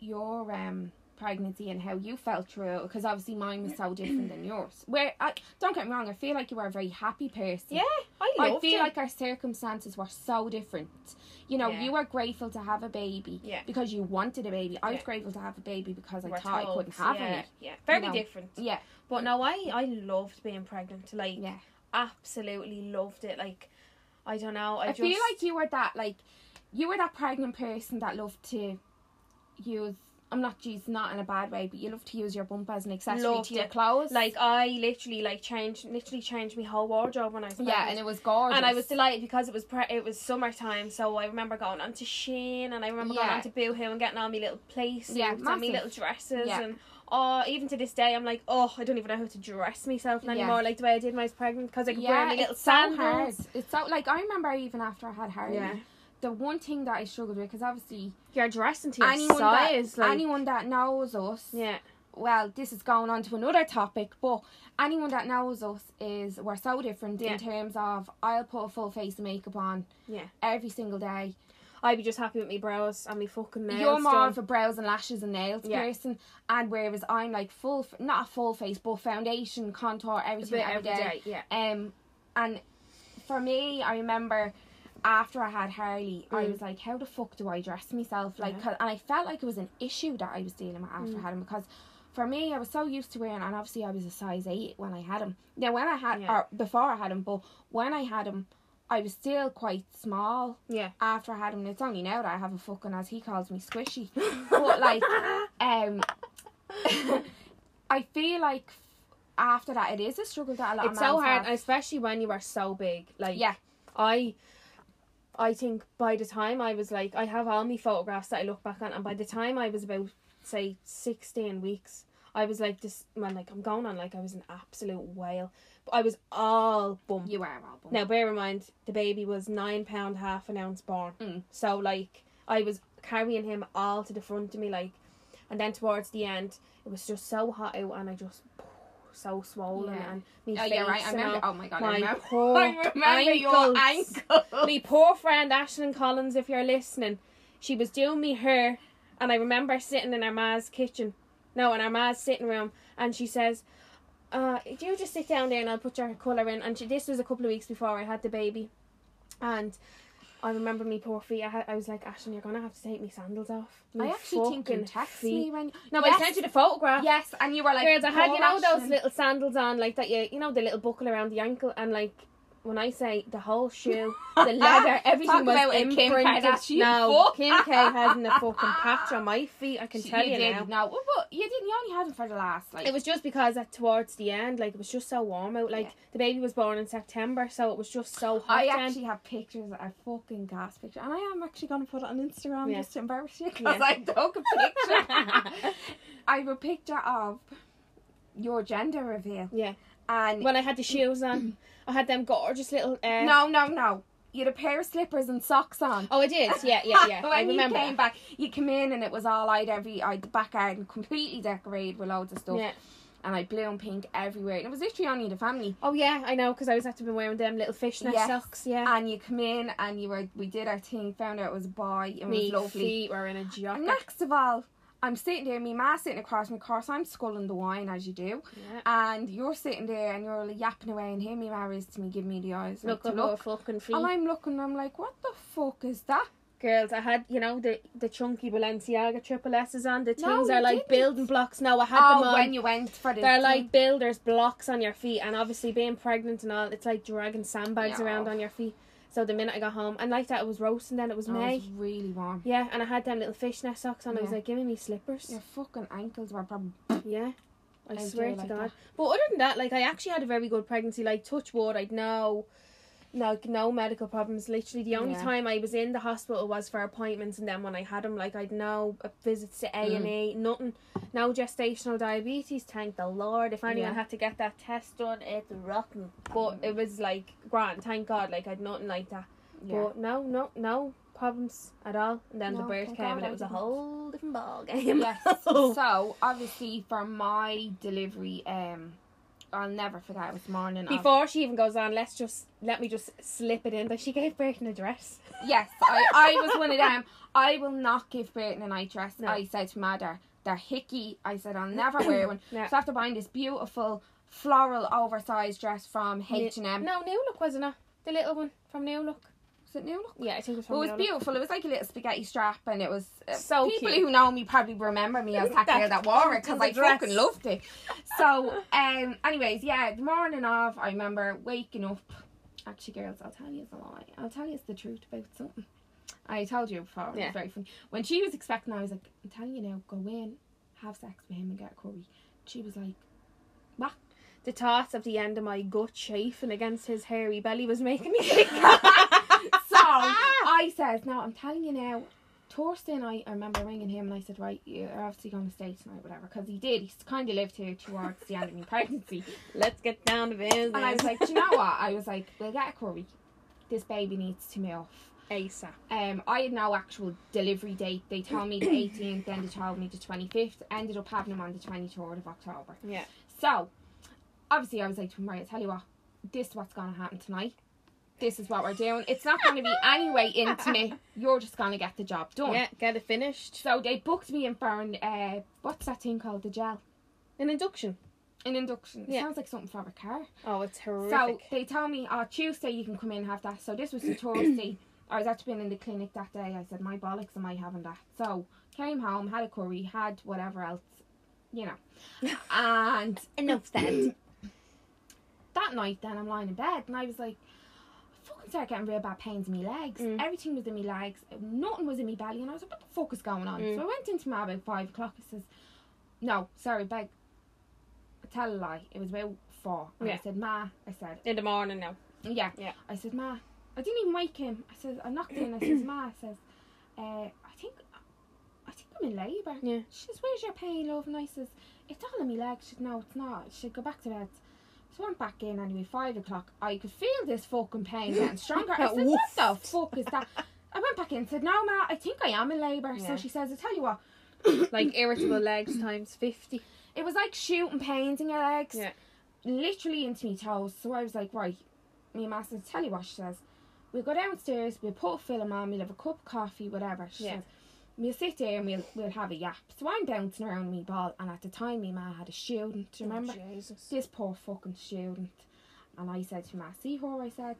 your um pregnancy and how you felt through it? Because obviously mine was so different than yours. Where I don't get me wrong, I feel like you were a very happy person. Yeah, I I feel it. like our circumstances were so different. You know, Yeah. you were grateful to have a baby Yeah. because you wanted a baby. I was Yeah. grateful to have a baby because I We're thought I couldn't have yeah, any. Yeah, very know. different. Yeah, But no, I I loved being pregnant. Like yeah. absolutely loved it. Like I don't know. I, I, just feel like you were that like you were that pregnant person that loved to use. I'm not geez, not in a bad way, but you love to use your bump as an accessory Loved to your it. clothes. like I literally like changed literally changed my whole wardrobe when I was pregnant. yeah, and it was gorgeous. And I was delighted because it was pre- it was summertime, so I remember going on to Shein and I remember going Yeah. on to Boohoo and getting all my little suits Yeah, and my little dresses Yeah. and oh, even to this day I'm like, oh, I don't even know how to dress myself Yeah. anymore like the way I did when I was pregnant because I could wear my little it's so hard. sandals. It's so like I remember even after I had Harry, Yeah. The one thing that I struggled with because obviously You're dressing to your anyone size, that like anyone that knows us, yeah, well, this is going on to another topic, but anyone that knows us is we're so different Yeah. in terms of I'll put a full face of makeup on Yeah. every single day. I'd be just happy with my brows and my fucking nails. You're more done. of a brows and lashes and nails Yeah. person, and whereas I'm like full, not a full face, but foundation, contour, everything every day. day. Yeah, Um, and for me, I remember after I had Harley, I Mm. was like, how the fuck do I dress myself? Like, Yeah. 'cause- and I felt like it was an issue that I was dealing with after I Mm. had him because. For me, I was so used to wearing, and obviously I was a size eight when I had him. Now, when I had, Yeah. or before I had him, but when I had him, I was still quite small. Yeah. After I had him, it's only now that I have a fucking, as he calls me, squishy. But like, um, I feel like after that, it is a struggle that a lot it's so hard, especially when you are so big. Like Yeah. I, I think by the time I was like, I have all my photographs that I look back on, and by the time I was about say sixteen weeks, I was like this. Man, like I'm going on like I was an absolute whale. But I was all bump. You are all bummed. Now bear in mind the baby was nine pound half an ounce born, Mm. so like I was carrying him all to the front of me, like, and then towards the end it was just so hot out, and I just so swollen Yeah. and me Oh, face you're right. I remember. Oh my god, my I remember. poor I remember your ankles. ankle. Me poor friend Ashlyn Collins, if you're listening, she was doing me hair, and I remember sitting in our ma's kitchen, no, in our ma's sitting room, and she says, uh, "Do you just sit down there and I'll put your colour in?" And she, this was a couple of weeks before I had the baby, and. I remember me poor feet. I, I was like, Ashlyn, you're gonna have to take me sandals off. I Me actually think you text feet. me when. No, but yes. I sent you the photograph. Yes, and you were like, Girls, I had you know "Poor those little sandals on, like that. You you know the little buckle around the ankle, and like when I say the whole shoe, the leather, everything Talk was about Kim imprinted. Kardashian no, foot. Kim K hasn't a fucking patch on my feet. I can She- tell you, did. now. No, but you didn't. You only had them for the last like. It was just because at towards the end, like it was just so warm out. Like Yeah. the baby was born in September, so it was just so hot. I then. actually have pictures, a fucking gas picture, and I am actually going to put it on Instagram Yeah. just to embarrass you because Yeah. I took a picture. I have a picture of your gender reveal, yeah. And When I had the shoes on, I had them gorgeous little. Uh, no, no, no, you had a pair of slippers and socks on. Oh, I did. Yeah, yeah, yeah. when I remember. you came back, you came in and it was all I'd every I the back garden completely decorated with loads of stuff, Yeah. and like blue and pink everywhere. And it was literally only the family. Oh yeah, I know because I was have to be wearing them little fishnet Yes. socks. Yeah. And you come in and you were we did our thing, found out it was a boy, and it was lovely. feet were in a jock. And next of all, I'm sitting there, me ma sitting across me, of course I'm sculling the wine as you do, Yeah. and you're sitting there and you're like, yapping away, and here me ma is to me, give me the eyes, Look at look. fucking feet. And I'm looking, I'm like, what the fuck is that? Girls, I had you know the the chunky Balenciaga triple S's on. The No, things you are like didn't. building blocks. No, I had oh, them Oh, on. when you went for the They're thing. like builders blocks on your feet, and obviously being pregnant and all, it's like dragging sandbags around on your feet. So the minute I got home, and like that, it was roasting. Then it was Oh, May. it was really warm. Yeah, and I had them little fishnet socks on. I was like, giving me slippers. Your fucking ankles were probably. Yeah. I I swear to like God. that. But other than that, like I actually had a very good pregnancy. Like touch wood, I'd no, like no medical problems. Literally, the only Yeah. time I was in the hospital was for appointments, and then when I had them, like I'd no uh, visits to A and E, nothing, no gestational diabetes. Thank the Lord. If anyone Yeah. had to get that test done, it's rotten. But it was like grand. Thank God. Like I'd nothing like that. Yeah. But no, no, no problems at all. And then the birth came, God and it was a whole different ball game. Yes. so obviously for my delivery, um, I'll never forget. It was morning. of- Before she even goes on, let's just let me just slip it in that she gave birth in a dress. Yes, I, I was one of them. I will not give birth in a night dress. No. I said to my mother, they're hickey. I said I'll never wear one. Yeah. So after buying this beautiful floral oversized dress from H and M. No, New Look wasn't it? The little one from New Look. Was it new look? Yeah, I think it was It was beautiful. It was like a little spaghetti strap, and it was uh, So people cute. who know me probably remember me as that girl that wore it because I dress. fucking loved it. So, um, anyways, yeah, the morning of, I remember waking up. Actually, girls, I'll tell you it's a lie. I'll tell you it's the truth about something. I told you before. It Yeah. was very funny. When she was expecting, I was like, I'm telling you now, go in, have sex with him, and get a curry. She was like, what? The thoughts of the end of my gut chafing against his hairy belly was making me I says, no, I'm telling you now. Thursday night, I remember ringing him and I said, right, you're obviously going to stay tonight, whatever, because he did. He's kind of lived here towards the end of my pregnancy. Let's get down to business. And I was like, do you know what? I was like, we'll get a curry. This baby needs to move. ASAP. Um, I had no actual delivery date. They told me the 18th, then they told me the 25th. Ended up having him on the 23rd of October. Yeah. So, obviously, I was like right, I tell you what, this is what's going to happen tonight. This is what we're doing. It's not going to be any way intimate. You're just going to get the job done. Yeah, get it finished. So they booked me in for an, uh, what's that thing called? The gel. An induction. An induction. It Yeah. sounds like something for a car. Oh, it's horrific. So they tell me, oh, Tuesday you can come in and have that. So this was the Thursday. I was actually been in the clinic that day. I said, my bollocks, am I having that? So came home, had a curry, had whatever else, you know. and Enough said. that night then I'm lying in bed and I was like, fucking started getting real bad pains in my legs. Mm. Everything was in my legs. Nothing was in my belly. And I was like, what the fuck is going on? Mm. So I went into my about five o'clock. I says, no, sorry, beg. tell a lie. It was about four. And I said, Ma, I said, In the morning now. yeah. Yeah. I said, Ma, I didn't even wake him. I said, I knocked in. I says, Ma, I says, uh, I think, I think I'm in labour. Yeah. She says, Where's your pain, love? And I says, It's all in my legs. She said, No, it's not. She said, Go back to bed. So I went back in anyway, five o'clock. I could feel this fucking pain getting stronger. I said, What the fuck is that? I went back in and said, No, Ma, I think I am in labour. Yeah. So she says, I tell you what, Like irritable legs times 50. it was like shooting pains in your legs. Yeah. Literally into me toes. So I was like, Right, me and Ma says, Tell you what, she says, We'll go downstairs, we'll put a film on, we'll have a cup of coffee, whatever. She Yeah. says, We'll sit there and we'll, we'll have a yap. So I'm bouncing around me ball, and at the time, me ma had a student, do you remember? Oh, Jesus. this poor fucking student. And I said to Ma, see her, I said,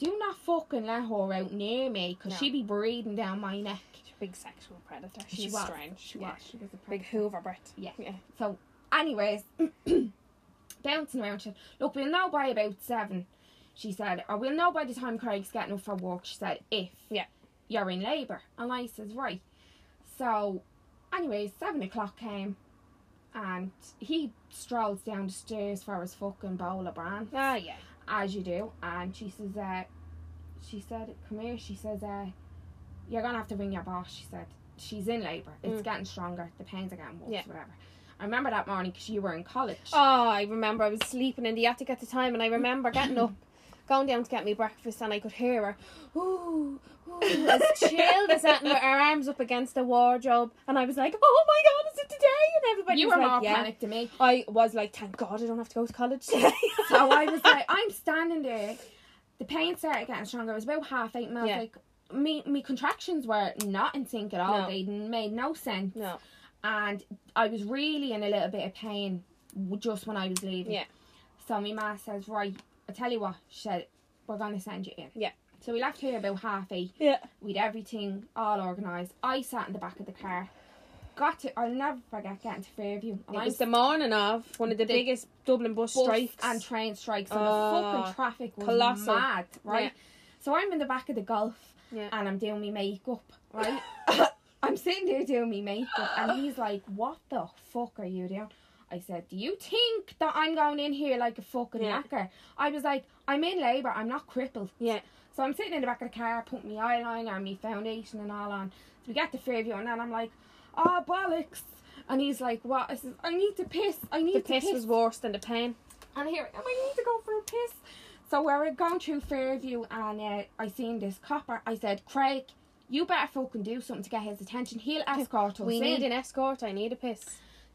do not fucking let her out near me because No. she'd be breathing down my neck. She's a big sexual predator. She She's was. strange. She yeah. was. She was a Big. Hoover Brett. Yeah. Yeah. So, anyways, bouncing around, she said, look, we'll know by about seven. She said, or we'll know by the time Craig's getting up for work. She said, if Yeah. you're in labour. And I says, right. So, anyways, seven o'clock came. And he strolls down the stairs for his fucking bowl of bran. Ah, yeah. as you do. And she says, uh, she said, come here. She says, uh, you're gonna have to ring your boss. She said, she's in labour. It's Mm. getting stronger. The pains are getting worse. Yeah. Whatever. I remember that morning because you were in college. Oh, I remember I was sleeping in the attic at the time, and I remember getting up, going down to get me breakfast, and I could hear her, ooh, ooh, as chilled as that, and her arms up against the wardrobe, and I was like, oh my god, is it today? And everybody you was were like, more yeah. panicked than me. I was like, thank God I don't have to go to college today. So I was like, I'm standing there. The pain started getting stronger. It was about half eight. And I was Yeah. like, me, me contractions were not in sync at all. No. They made no sense. no, and I was really in a little bit of pain just when I was leaving. Yeah. So my ma says, right, I tell you what, she said, we're gonna send you in. Yeah. So we left here about half eight. yeah, We'd everything all organised. I sat in the back of the car. Got to, I'll never forget getting to Fairview. And it I'm was the morning of one of the, The biggest Dublin bus, bus strikes. and train strikes, and Oh, the fucking traffic was colossal. mad, right? Yeah. So I'm in the back of the golf, Yeah. and I'm doing my makeup, right? I'm sitting there doing my makeup, and he's like, "What the fuck are you doing?" I said, "Do you think that I'm going in here like a fucking Yeah. knacker?" I was like, "I'm in labour. I'm not crippled." yeah, So I'm sitting in the back of the car, putting my eyeliner and my foundation and all on. So we get to Fairview, and then I'm like, "Oh bollocks!" And he's like, "What?" I says, "I need to piss. I need the to piss The piss was worse than the pain. and here I am, I need to go for a piss. So we're going through Fairview and uh, I seen this copper. I said, Craig, you better fucking do something to get his attention. He'll escort us We in. need an escort. I need a piss.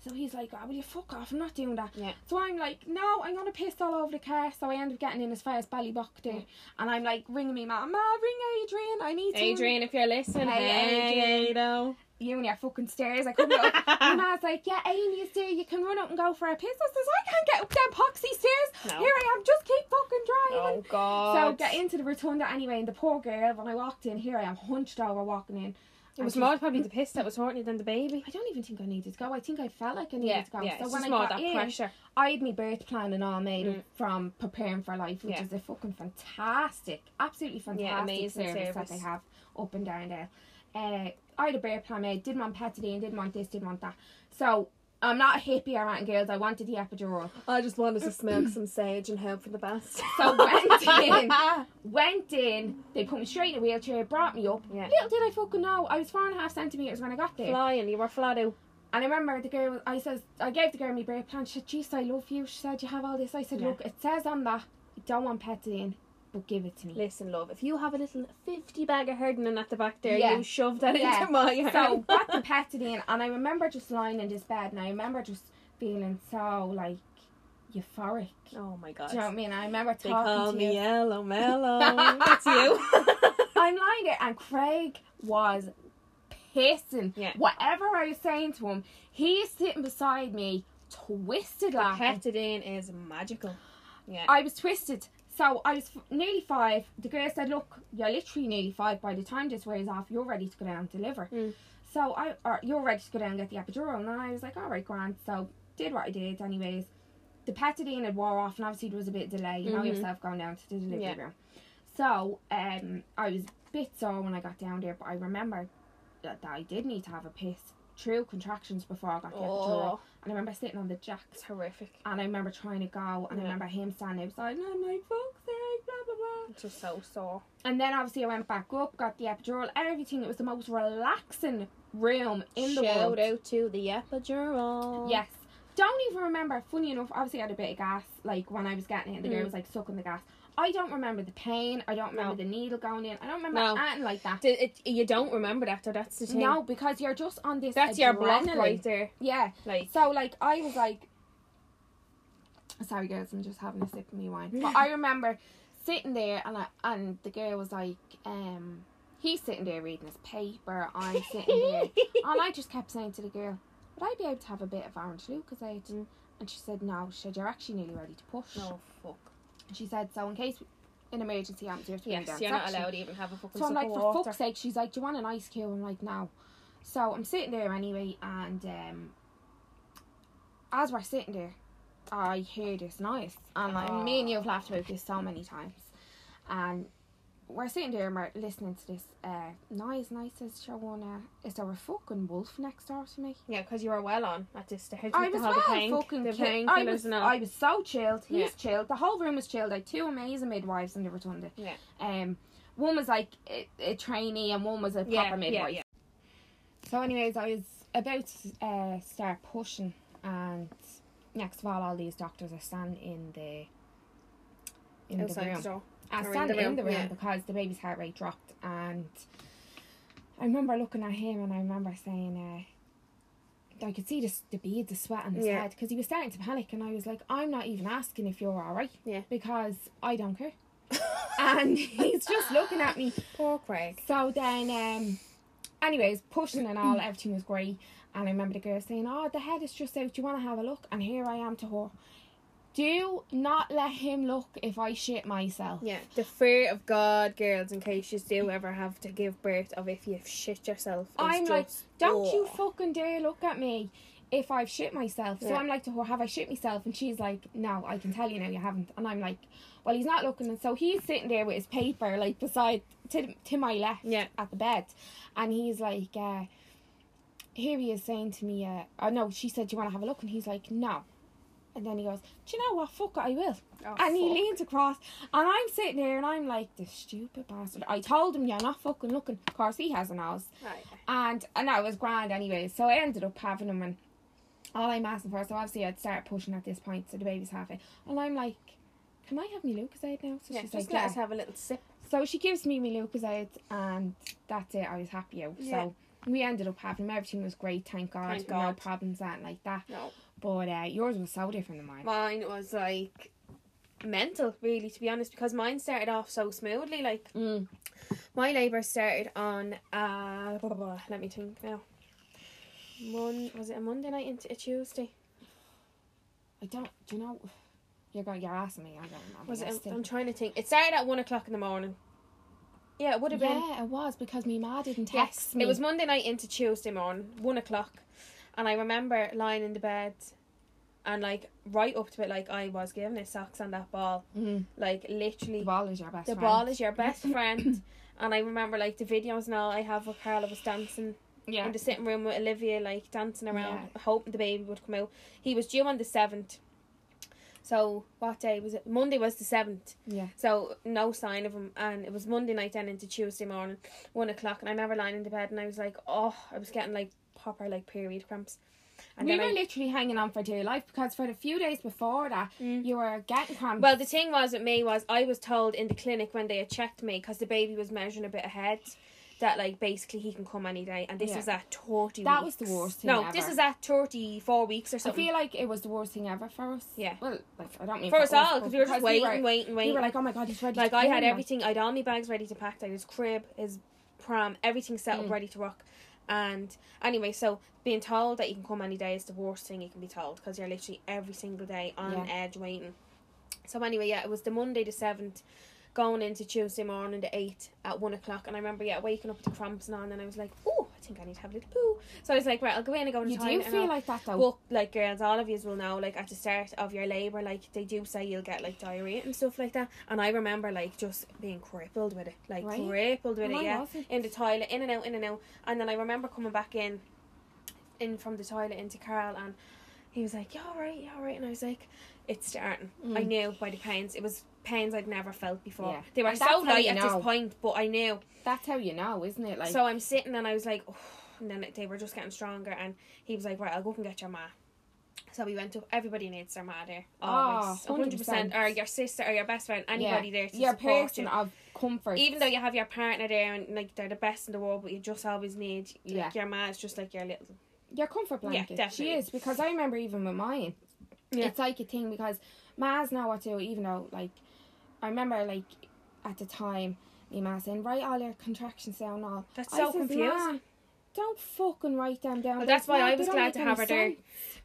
So he's like, oh, will you fuck off? I'm not doing that. Yeah. So I'm like, no, I'm going to piss all over the car. So I end up getting in as far as Ballybough there. Mm. And I'm like, ringing me, ma, ma, ring Adrian. I need to. Adrian, if you're listening, Hey, hey, Adrian. You and your fucking stairs. I come up. and I was like, yeah, Amy is there. You can run up and go for a piss. I says, I can't get up them poxy stairs. No. Here I am. Just keep fucking driving. Oh God. So get into the rotunda anyway, and the poor girl, when I walked in, here I am hunched over walking in. It was more probably the piss that was hurting you than the baby. I don't even think I needed to go. I think I felt like I needed Yeah, to go. yeah. so when I got that in, pressure. I had my birth plan and all made Mm. from preparing for life, which Yeah. is a fucking fantastic, absolutely fantastic amazing service, that they have up and down there. Uh, I had a birth plan made, didn't want pethidine, didn't want this, didn't want that. So I'm not a hippie anything, girls. I wanted the epidural. I just wanted to smoke some sage and hope for the best. So went in, went in. They put me straight in a wheelchair, brought me up. Yeah. Little did I fucking know, I was four and a half centimeters when I got there. Flying, you were flat out. And I remember the girl, I says, I gave the girl my birth plan. She said, "Jeez, I love you." She said, "You have all this." I said, Yeah. "Look, it says on that, you don't want pethidine, but give it to me." Listen, love, if you have a little 50 bag of hardening at the back there, Yeah. you shove that Yeah. into my arm. So got the pethidine, and I remember just lying in this bed, and I remember just feeling so like euphoric. oh my god. Do you know what I mean? I remember talking They call to me you. Yellow Mellow. That's you. I'm lying there, and Craig was pissing. Yeah. Whatever I was saying to him, he's sitting beside me, twisted laughing. Pethidine is magical. Yeah. I was twisted. So I was f- nearly five. The girl said, "Look, you're literally nearly five. By the time this wears off, you're ready to go down and deliver." Mm. So I, or you're ready to go down and get the epidural, and I was like, "All right, grand." So did what I did, anyways. The pethidine had wore off, and obviously there was a bit of delay. You know Mhm. yourself going down to the delivery Yeah. room. So um, I was a bit sore when I got down there, but I remember that, that I did need to have a piss through contractions before I got the Oh. epidural. And I remember sitting on the jacks It's horrific. and I remember trying to go and I remember him standing outside and I'm like, fuck's sake, blah blah blah. It's just so sore. And then obviously I went back up, got the epidural, everything. It was the most relaxing room in the world. Shout out to the epidural. Yes. Don't even remember, funny enough, obviously I had a bit of gas, like when I was getting it and the girl Mm. was like sucking the gas. I don't remember the pain, I don't remember No. the needle going in, I don't remember No. anything like that. D- it- you don't remember that though. That's the thing. No, because you're just on this that's your adrenaline. right there. Yeah. Like So like I was like sorry girls, I'm just having a sip of me wine. But I remember sitting there and I, and the girl was like, um he's sitting there reading his paper, I'm sitting there and I just kept saying to the girl, Would I be able to have a bit of orange Lucozade? Mm. And she said, No, she said, You're actually nearly ready to push. no fuck. And she said, So in case an emergency happens, you have to Yes, down you're not allowed to even have a fucking So I'm like, for water. fuck's sake, she's like, Do you want an ice cube? I'm like, no. So I'm sitting there anyway, and um, as we're sitting there, I hear this noise. And like, me and you have laughed about this so many times. And we're sitting there and we're listening to this uh, noise, and I says, Shawana, is there a fucking wolf next door to me? Yeah, because you were well on at this stage. I was well the fucking ki- I was. I was so chilled. He's Yeah. chilled. The whole room was chilled. I had two amazing midwives in the rotunda. Yeah. Um, one was like a, a trainee and one was a Yeah, proper yeah, midwife. yeah. So, anyways, I was about to uh, start pushing, and next of all, all these doctors are standing in the in the room. the Or in the in room, the room yeah. because the baby's heart rate dropped, and I remember looking at him, and I remember saying, uh, I could see the, the beads of sweat on his Yeah. head because he was starting to panic, and I was like, I'm not even asking if you're all right, Yeah. because I don't care. and he's just looking at me. Poor Craig. So then, um, anyways, pushing and all, everything was great. And I remember the girl saying, "Oh, the head is just out. Do you want to have a look?" And here I am to her. Do not let him look if I shit myself. Yeah, the fear of God, girls, in case you do ever have to give birth of if you've shit yourself. I'm like, Don't you oh. fucking dare look at me if I've shit myself. So Yeah. I'm like to her, have I shit myself? And she's like, no, I can tell you now you haven't. And I'm like, well, he's not looking. And so he's sitting there with his paper, like beside, to, to my left Yeah. at the bed. And he's like, uh, here he is saying to me, uh, oh no, she said, do you want to have a look? And he's like, no. And then he goes, do you know what? Fuck it, I will. Oh, and he fuck. leans across, and I'm sitting there, and I'm like, this stupid bastard. I told him, you're not fucking looking. Of course, he has a nose. Right. And and that was grand anyway. So I ended up having him and all I'm asking for, so obviously I'd start pushing at this point, so the baby's half it. And I'm like, Can I have me Lucozade now? So Yeah, she's just like, let yeah. us have a little sip. So she gives me my Lucozade and that's it, I was happy out. Yeah. So we ended up having him. Everything was great, thank God. Thank No problems, that like that. No. But uh, yours was so different than mine. Mine was like mental, really, to be honest, because mine started off so smoothly. Like Mm. my labour started on uh blah, blah, blah, let me think now. Mon was it a Monday night into a Tuesday? I don't do you know you're going you're asking me, I don't remember. Was it Yes, I'm trying to think. It started at one o'clock in the morning. Yeah, it would have been Yeah, it was because my ma didn't Yes, text me. it was Monday night into Tuesday morning, one o'clock, and I remember lying in the bed, and like right up to it, like I was giving it socks on that ball, mm. like literally, the ball is your best the friend. ball is your best friend. and I remember like the videos now I have where Carla was dancing yeah. in the sitting room with Olivia, like dancing around, Yeah. hoping the baby would come out. He was due on the seventh. So what day was it? Monday was the seventh. yeah. So no sign of him, and it was Monday night then into Tuesday morning, one o'clock, and I remember lying in the bed and I was like, oh, I was getting like proper like period cramps, and we then were I, literally hanging on for dear life because for the few days before that, Mm. you were getting cramps. well, the thing was with me was I was told in the clinic when they had checked me because the baby was measuring a bit ahead. That like basically he can come any day, and this Yeah. was at thirty. That was the worst thing No, ever. this is at thirty four weeks or something. I feel like it was the worst thing ever for us. Yeah. Well, like I don't mean for us all, because we were just waiting, we were, waiting, we were like, oh my god, he's ready. like to I come, had like- everything. I'd all my bags ready to pack. I had his crib, his pram, everything set up Mm. ready to rock. And anyway, so being told that you can come any day is the worst thing you can be told because you're literally every single day on Yeah. edge waiting. So anyway, yeah, it was the Monday the seventh, going into Tuesday morning the eighth at one o'clock, and I remember yeah waking up with the cramps and on, and I was like, oh, think I need to have a little poo. So I was like, right, I'll go in and go to You the do feel I'll- like that though. but like girls, all of you will know, like at the start of your labour, like they do say you'll get like diarrhea and stuff like that. And I remember like just being crippled with it, like Right. crippled with And it, I yeah. In the toilet, in and out, in and out. And then I remember coming back in, in from the toilet into Carl, and he was like, "Yeah, all right, yeah, all right," and I was like, "It's starting." I Mm. knew by the pains. It was pains I'd never felt before. Yeah. They were And so light at know. this point, but I knew. That's how you know, isn't it? Like, so I'm sitting and I was like, oh, and then they were just getting stronger, and he was like, "Right, I'll go up and get your ma." So we went up. Everybody needs their ma there. Ah, always, Oh, hundred percent. 100%. Or your sister or your best friend. Anybody there to your support person you. of comfort. Even though you have your partner there and like they're the best in the world, but you just always need like, Yeah. your ma is just like your little. your comfort Yeah, blanket. definitely. She is because I remember even with mine, Yeah. it's like a thing because Ma's know what to do. Even though like, I remember like at the time, me ma saying write all your contractions down. All That's I so says, confusing. Don't fucking write them down. Well, that's why no- I was glad to have her there.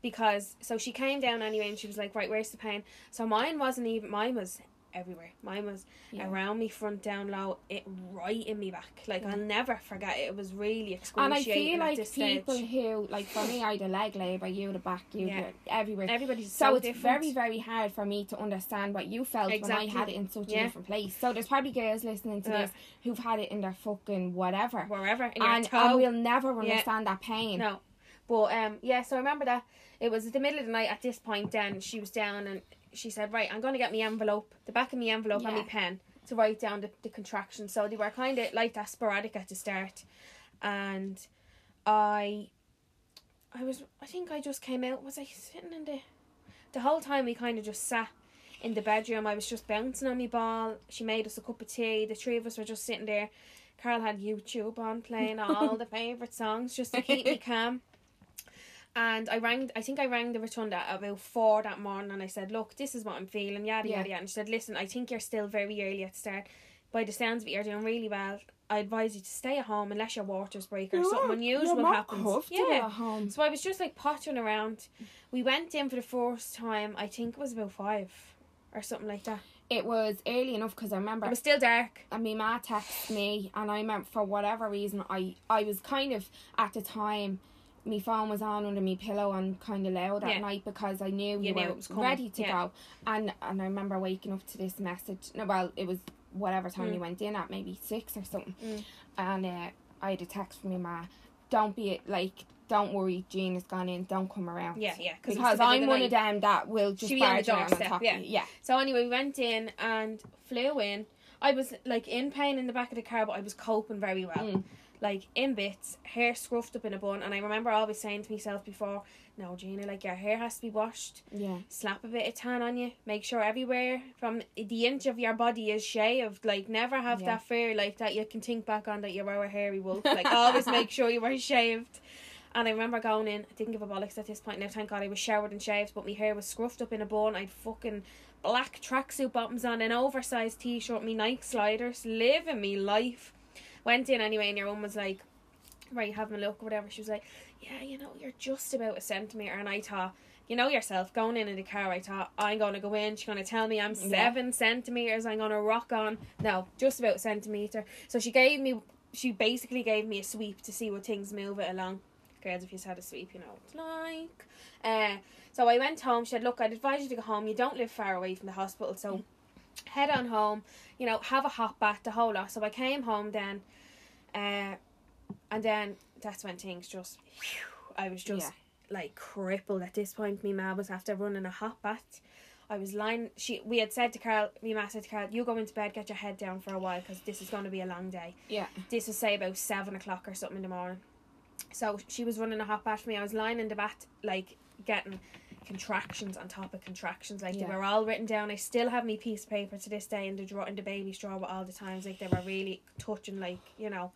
because so she came down anyway and she was like right where's the pain so mine wasn't even mine was everywhere mine was Yeah. around me front down low it right in me back like Yeah. I'll never forget it it was really excruciating. And I feel like people stage who, like for me, I had a leg labour, you the back, you Yeah. everywhere. everybody's So, so, it's different very, very hard for me to understand what you felt when I had it in such a different place. So there's probably girls listening to this who've had it in their fucking whatever. wherever in and I will never understand that pain. no but um yeah so I remember that it was the middle of the night at this point then she was down and she said right I'm going to get my envelope the back of my envelope and my pen to write down the, the contractions so they were kind of like that sporadic at the start. And I I was I think I just came out was I sitting in the the whole time we kind of just sat in the bedroom I was just bouncing on my ball she made us a cup of tea the three of us were just sitting there. Carl had YouTube on playing all the favourite songs just to keep me calm and I rang I think I rang the rotunda at about four that morning and I said look this is what I'm feeling yada Yeah. yada yada and she said listen I think you're still very early at the start by the sounds of it you're doing really well I advise you to stay at home unless your water's break or something unusual You're happens yeah at home. so I was just like pottering around. We went in for the first time. I think it was about five or something like that. It was early enough because I remember It was still dark. and my ma texted me and I meant for whatever reason I I was kind of at the time my phone was on under my pillow and kind of loud at Yeah. night because I knew You you, knew were was coming, ready to yeah. go and and I remember waking up to this message no well it was whatever time Mm. you went in at maybe six or something Mm. and uh, I had a text from my ma don't be like don't worry Jean has gone in don't come around Yeah, yeah. because I'm one of them that will just be on the barge around on doorstep, yeah. yeah So anyway, we went in and flew in. I was like in pain in the back of the car, but I was coping very well. Mm. Like in bits, hair scruffed up in a bun, and I remember always saying to myself before, "No, Gina, like your hair has to be washed. yeah slap a bit of tan on you. Make sure everywhere from the inch of your body is shaved. Like never have Yeah. that fear like that you can think back on that you were a hairy wolf. Like always make sure you were shaved. And I remember going in, I didn't give a bollocks at this point. Now thank God I was showered and shaved, but my hair was scruffed up in a bun. I'd fucking black tracksuit bottoms on, an oversized t shirt, me Nike sliders, living me life. Went in anyway and your mum was like, Right, having a look or whatever. She was like, Yeah, you know, you're just about a centimetre and I thought you know yourself, going in in the car, I thought, I'm going to go in, she's going to tell me I'm Yeah. seven centimetres, I'm going to rock on. No, just about a centimetre. So she gave me, she basically gave me a sweep to see what things move it along. Girls, if you've had a sweep, you know what it's like. Uh, so I went home, she said, Look, I'd advise you to go home. You don't live far away from the hospital, so head on home, you know, have a hot bath, the whole lot. So I came home then, uh, and then that's when things just, I was just Yeah. like crippled at this point. Me ma was after running a hot bath. I was lying. She we had said to Carl. Me ma said to Carl, "You go into bed, get your head down for a while, because this is going to be a long day." yeah This was say about seven o'clock or something in the morning. So she was running a hot bath for me. I was lying in the bath, like getting contractions on top of contractions. Like Yeah. they were all written down. I still have my piece of paper to this day in the drawer in the baby straw with all the times. Like they were really touching, like you know.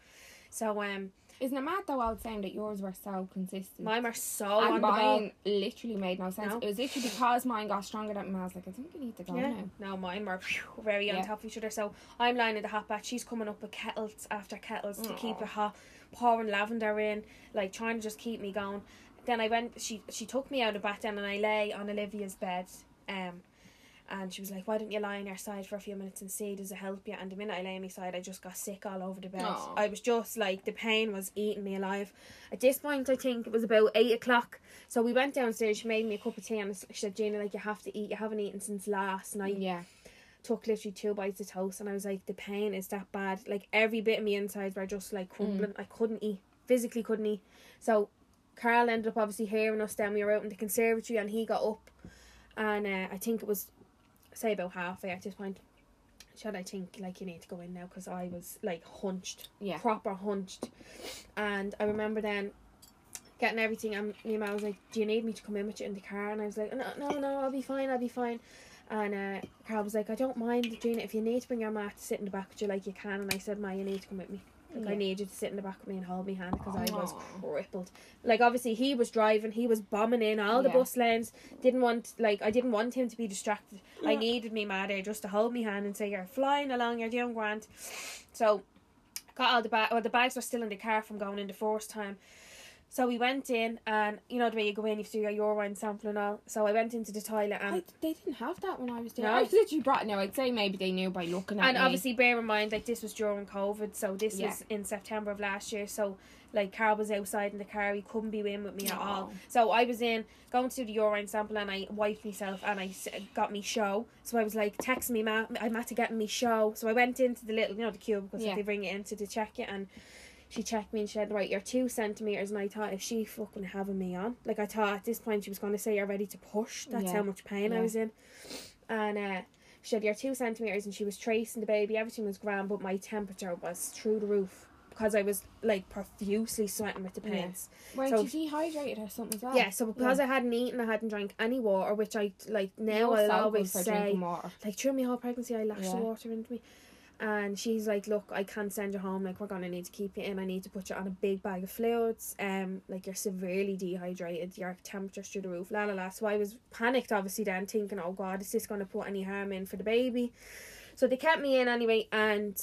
So um, Isn't it mad though, I was saying that yours were so consistent? mine were so on and mine literally made no sense. No. It was literally because mine got stronger that I was like, I think we need to go Yeah. now. No, mine were very on Yeah. top of each other. So I'm lying in the hot bath. She's coming up with kettles after kettles to keep it hot, pouring lavender in, like trying to just keep me going. Then I went. She she took me out of the bath then, and I lay on Olivia's bed. Um, and she was like, "Why don't you lie on your side for a few minutes and see does it help you?" And the minute I lay on my side, I just got sick all over the bed. Aw. I was just like the pain was eating me alive. At this point, I think it was about eight o'clock. So we went downstairs. She made me a cup of tea, and she said, "Gina, like you have to eat. You haven't eaten since last night." Yeah. took literally two bites of toast and I was like, the pain is that bad. Like every bit of my insides were just like crumbling. I couldn't eat. Physically couldn't eat. So Carl ended up obviously hearing us. Then we were out in the conservatory, and he got up, and uh, I think it was say about halfway at this point. Should I think like you need to go in now because I was like hunched, Yeah. proper hunched, and I remember then getting everything and my mum was like, "Do you need me to come in with you in the car?" And I was like, "No, no, no, I'll be fine, I'll be fine." And uh, Carl was like, "I don't mind, Gina. If you need to bring your mat to sit in the back with you, like you can." And I said, "Ma, you need to come with me. Like I Yeah. need you to sit in the back of me and hold me hand because I was crippled. Like obviously he was driving, he was bombing in all the Yeah. bus lanes. Didn't want like I didn't want him to be distracted. I needed me ma just to hold me hand and say you're flying along, you're doing grand. So got all the bag. Well, the bags were still in the car from going in the first time. So we went in, and you know the way you go in, you have to do your urine sample and all. So I went into the toilet, and I, they didn't have that when I was there. No. I was literally brought. No, I'd say maybe they knew by looking at it. and me. obviously bear in mind like this was during COVID, so this Yeah. was in September of last year. So like Carl was outside in the car, he couldn't be in with me at all. So I was in going to do the urine sample, and I wiped myself, and I got me show. So I was like, text me, ma, I'm at to getting me show. So I went into the little, you know, the cubicle, because Yeah. they bring it into to check it, and. She checked me and she said, Right, you're two centimetres. And I thought, is she fucking having me on? Like, I thought at this point she was going to say, You're ready to push. That's Yeah. how much pain I was in. And uh, she said, You're two centimetres. And she was tracing the baby. Everything was grand, but my temperature was through the roof because I was like profusely sweating with the Yeah. pains. weren't so- you dehydrated or something as well? Yeah, so because I hadn't eaten, I hadn't drank any water, which I like now I'll always say. Like through my whole pregnancy, I lashed the water into me. And she's like, "Look, I can't send you home. Like, we're gonna need to keep you in. I need to put you on a big bag of fluids. Um, like you're severely dehydrated. Your temperature's through the roof. La la la." So I was panicked, obviously, then thinking, "Oh God, is this gonna put any harm in for the baby?" So they kept me in anyway, and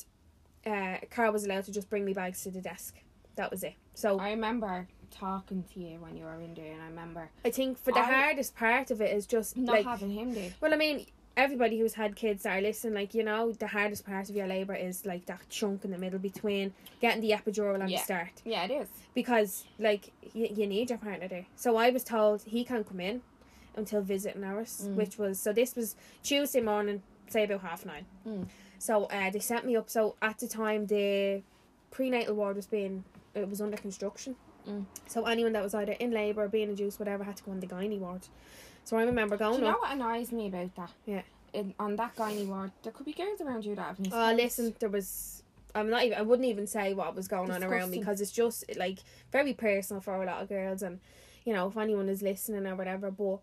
uh, Carl was allowed to just bring me bags to the desk. That was it. So I remember talking to you when you were in there, and I remember I think for the I- hardest part of it is just not like having him there. Well, I mean, everybody who's had kids that are listening, like, you know, the hardest part of your labour is like that chunk in the middle between getting the epidural and Yeah. the start. Yeah, it is. Because, like, you, you need your partner there. So I was told he can't come in until visiting hours, Mm. which was, so this was Tuesday morning, say about half nine. Mm. So uh, they set me up. So at the time, the prenatal ward was being, it was under construction. Mm. So anyone that was either in labour, being induced, whatever, had to go in the gynae ward. So I remember Do going you know up. what annoys me about that? Yeah. In, on that gynae ward, there could be girls around you that have missed Oh, out. listen, there was. I'm not even. I wouldn't even say what was going on around me because it's just like very personal for a lot of girls, and you know if anyone is listening or whatever. But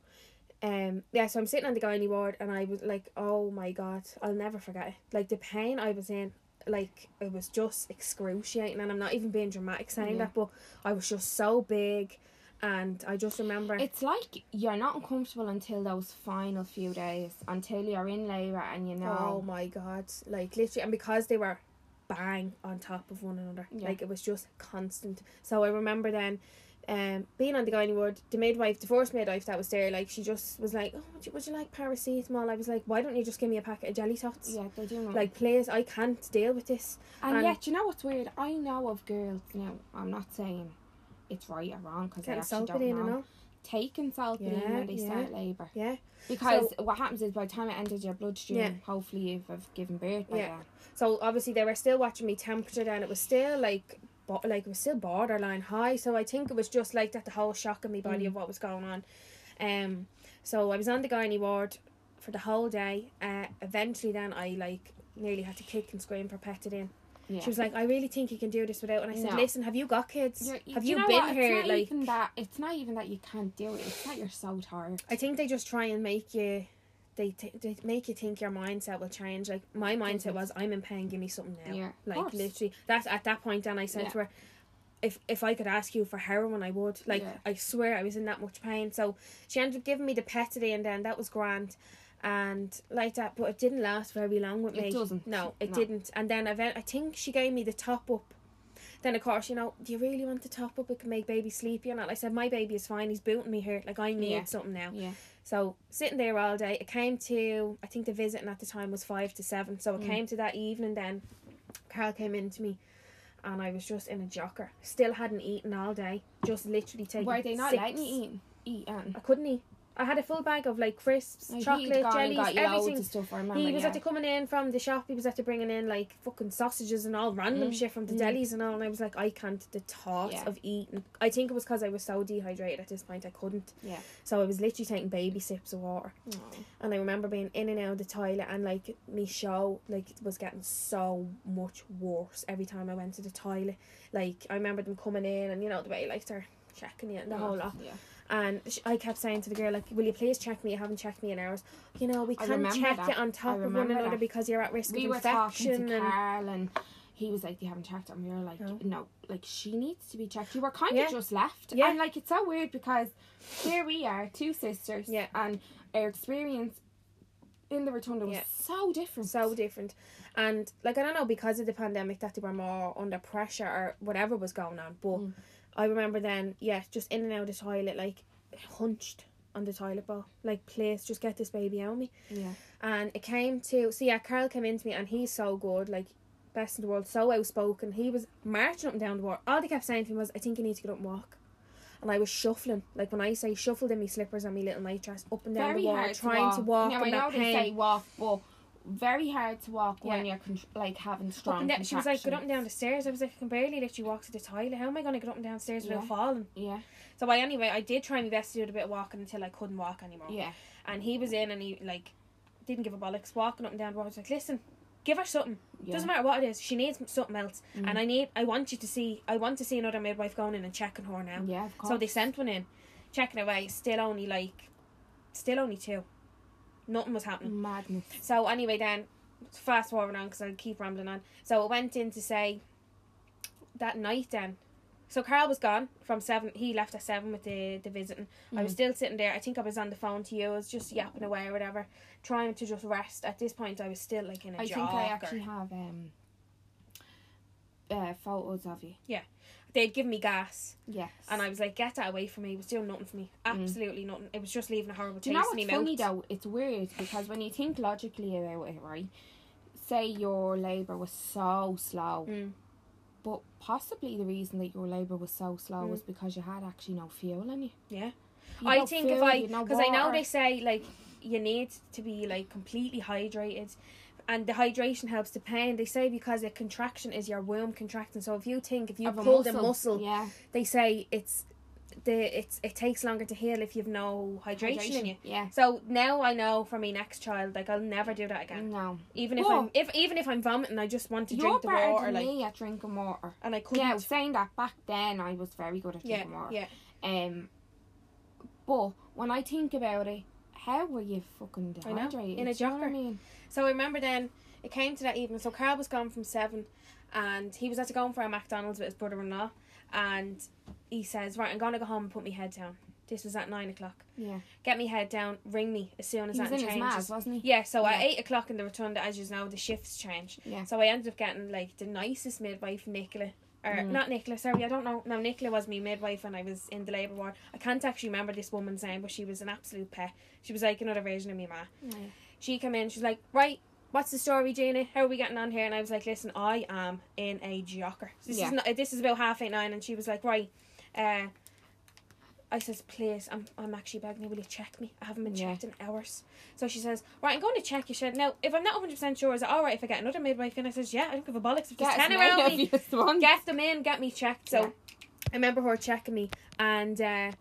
um, yeah. So I'm sitting on the gynae ward, and I was like, oh my god, I'll never forget it. Like the pain I was in, like it was just excruciating, and I'm not even being dramatic saying Yeah. that, but I was just so big, and I just remember. It's like you're not uncomfortable until those final few days, until you're in labour and you know. Oh my god! Like literally, and because they were bang on top of one another, Yeah. like it was just constant. So I remember then, um, being on the gynae ward, the midwife, the first midwife that was there, like she just was like, "Oh, would you, would you like paracetamol?" I was like, "Why don't you just give me a packet of jelly tots?" Yeah, they do. Not. Like, please, I can't deal with this. and, and- yet, you know what's weird? I know of girls now. I'm not saying it's right or wrong because I actually don't in know. and all. Taking in Yeah, when they yeah. start labour. Yeah. Because what happens is by the time it enters your bloodstream, Yeah. hopefully you've given birth by Yeah. then. So obviously they were still watching me temperature then. It was still like, bo- like it was still borderline high. So I think it was just like that the whole shock in my body Mm. of what was going on. Um, so I was on the gynae ward for the whole day. Uh, eventually then I like nearly had to kick and scream for Pethidine. Yeah. She was like, I really think you can do this without. And I said, No. listen, have you got kids? You're- have do you know been what? here? It's not Like, even that. It's not even that you can't do it. It's that you're so tired. I think they just try and make you. They, t- they make you think your mindset will change. Like my mindset was, I'm in pain. Give me something now. Yeah, like literally. That's at that point. Then I said Yeah. to her, if if I could ask you for heroin, I would. Like Yeah. I swear, I was in that much pain. So she ended up giving me the Pethidine, and then that was grand, and like that. But it didn't last very long with It me. doesn't. No, it No. didn't. And then I, I think she gave me the top up. Then of course, you know, do you really want the top up? It can make baby sleepy or not. I said my baby is fine. He's booting me here. Like I need Yeah. something now. Yeah. So sitting there all day, it came to I think the visiting at the time was five to seven. So it Mm. came to that evening. Then Carl came in to me, and I was just in a jocker. Still hadn't eaten all day. Just literally taking. Were they not sips. letting you eat? Eat and I couldn't eat. I had a full bag of like crisps, Like, chocolate, jellies, got you loads everything. stuff. Remember. He was yeah. after coming in from the shop. He was after bringing in like fucking sausages and all random Mm. shit from the Mm. delis and all. And I was like, I can't. The thought Yeah. of eating. I think it was because I was so dehydrated at this point. I couldn't. Yeah. So I was literally taking baby sips of water. Oh. And I remember being in and out of the toilet and like me show like was getting so much worse every time I went to the toilet. Like I remember them coming in and you know the way like they're checking you and the whole lot. Yeah. And sh- I kept saying to the girl like, "Will you please check me? You haven't checked me in hours. You know we can't check that. you on top of one another that. because you're at risk we of were talking infection." to and Carl and he was like, "You haven't checked," and we were like, No. "No, like she needs to be checked." You were kind Yeah. of just left, Yeah. and like it's so weird because here we are, two sisters, Yeah. and our experience in the rotunda was Yeah. so different. so different. And like I don't know because of the pandemic that they were more under pressure or whatever was going on. But Mm. I remember then, yeah, just in and out of the toilet, like hunched on the toilet bowl, like please just get this baby out of me. yeah, And it came to so yeah, Carl came into me and he's so good, like best in the world, so outspoken. He was marching up and down the ward. All they kept saying to me was, "I think you need to get up and walk." And I was shuffling, like when I say shuffled in my slippers and my little night dress, up and down very the hard trying to walk. Now I know that they pain. say walk, but very hard to walk when you're con- like having strong. and down, she was like, "Get up and down the stairs." I was like, "I can barely literally walk to the toilet. How am I going to get up and down stairs without Yeah. falling?" Yeah, So I anyway, I did try my best to do a bit of walking until I couldn't walk anymore. yeah, And he was in and he like didn't give a bollocks, walking up and down the road. I was like, "Listen, give her something. yeah. Doesn't matter what it is. She needs something else. Mm. And I need, I want you to see, I want to see another midwife going in and checking her now." Yeah. So they sent one in, checking away. Still only like, still only two. Nothing was happening. madness. So anyway, then fast forward on because I keep rambling on. So it went in to say that night then. So Carl was gone from seven. He left at seven with the the visiting. I was Mhm. still sitting there. I think I was on the phone to you. I was just yapping away or whatever, trying to just rest. At this point, I was still like in a I think I actually have um uh photos of you. They'd give me gas, Yes. and I was like, "Get that away from me." It was doing nothing for me. Absolutely nothing. It was just leaving a horrible Do taste you know in what's mouth. funny though? It's weird because when you think logically about it, right? Say your labour was so slow, Mm. but possibly the reason that your labour was so slow Mm. was because you had actually no fuel in you. Yeah. You I think if I because I know they say like you need to be like completely hydrated, and the hydration helps the pain. They say because a contraction is your womb contracting. So if you think if you pull the muscle, yeah, they say it's the it's it takes longer to heal if you've no hydration, in you. Yeah. So now I know for my next child, like I'll never do that again. No. Even if I'm if even if I'm vomiting, I just want to You're drink the better water, than like, me at drinking water. and I couldn't. Yeah, saying that back then I was very good at yeah, drinking water. yeah. Um, but when I think about it, how were you fucking I know, dehydrated? in a Do you know I mean? So I remember then it came to that evening. So Carl was gone from seven, and he was at to going for a McDonald's with his brother-in-law, and he says, "Right, I'm gonna go home and put my head down." This was at nine o'clock. Yeah. Get me head down. Ring me as soon as He was that in his changes. wasn't he? Yeah. So at eight o'clock in the rotunda, as you know, the shifts change. Yeah. So I ended up getting like the nicest midwife, Nicola. Or Mm. not Nicola, sorry, I don't know. No, Nicola was my midwife when I was in the labour ward. I can't actually remember this woman's name, but she was an absolute pet. She was like another version of me ma Yeah. She came in, she's like, Right, what's the story, Gina? How are we getting on here? And I was like, Listen, I am in a jocker. This Yeah. is not this is about half eight nine and she was like, Right, uh I says, please, I'm, I'm actually begging you, will you check me? I haven't been Yeah. checked in hours. So she says, right, I'm going to check you. She said, now, if I'm not 100% sure, is it alright if I get another midwife in? I says, yeah, I don't give a bollocks. If there's Get 10 around me, of you as one. get them in, get me checked. So Yeah. I remember her checking me, and uh,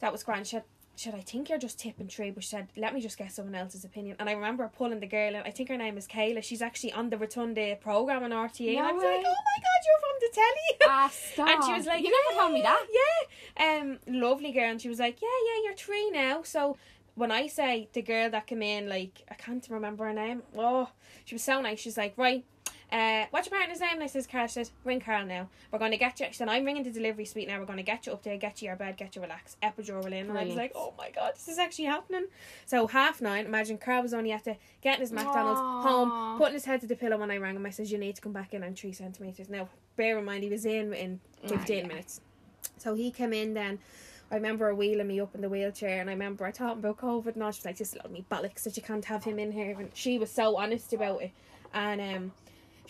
that was grand. She said, said, I think you're just tipping through, but she said, let me just get someone else's opinion. And I remember pulling the girl. I think her name is Kayla. She's actually on the Rotunda program on RTÉ. and I No was like, way. oh my god, you're from the telly. Ah, stop. And she was like, You never told me that. Yeah. Um, lovely girl. And she was like, Yeah, yeah, you're three now. So when I say the girl that came in, like, I can't remember her name. Oh, she was so nice. She's like, Right, uh, what's your partner's name? And I says, Carl. She says, Ring Carl now. We're going to get you. She said, I'm ringing the delivery suite now. We're going to get you up there, get you your bed, get you relaxed. Epidural in. And I was like, Oh my God, this is actually happening. So half nine, imagine Carl was only after getting his McDonald's Aw. home, putting his head to the pillow when I rang him. I says, You need to come back in. I'm three centimetres. Now, bear in mind, he was in in 15 yeah. minutes. So he came in then. I remember her wheeling me up in the wheelchair, and I remember I him about COVID, and all. She was like, "Just let me bollocks that you can't have him in here." And she was so honest about it, and um,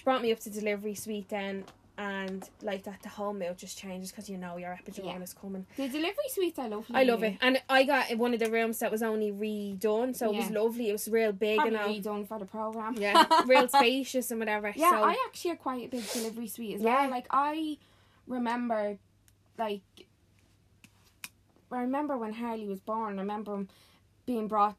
brought me up to delivery suite. Then and like that the whole meal just changes because you know your epidural Yeah. is coming. The delivery suites, I love. I love it, and I got one of the rooms that was only redone, so it was lovely. It was real big Probably and all. redone for the program. Yeah, real spacious and whatever. Yeah, so, I actually had quite a big delivery suite as Yeah. well. Like I remember, like I remember when Harley was born. I remember him being brought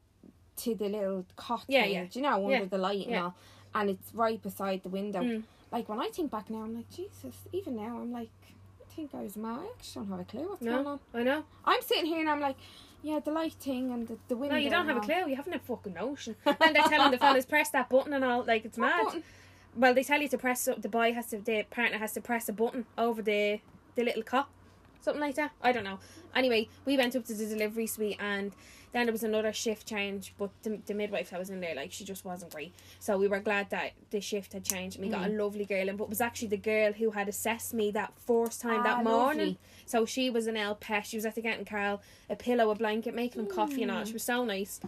to the little cot. Yeah, yeah. Do you know under Yeah, the light and yeah. all, and it's right beside the window. Mm. Like when I think back now, I'm like Jesus. Even now, I'm like, I think I was mad. I actually don't have a clue what's No. going on. I know. I'm sitting here and I'm like, yeah, the light thing and the, the window. No, you don't have a clue. You haven't a fucking notion. And they're telling the fellas press that button and all. Like it's What mad. button? Well, they tell you to press. Up the boy has to. The partner has to press a button over the the little cot, something like that. I don't know. Anyway, we went up to the delivery suite and then there was another shift change, but the, the midwife that was in there, like she just wasn't great. So we were glad that the shift had changed. and We got a lovely girl in, but it was actually the girl who had assessed me that first time Ah, that morning. lovely. So she was an L pet. She was after getting Carl a pillow, a blanket, making him coffee and all. She was so nice.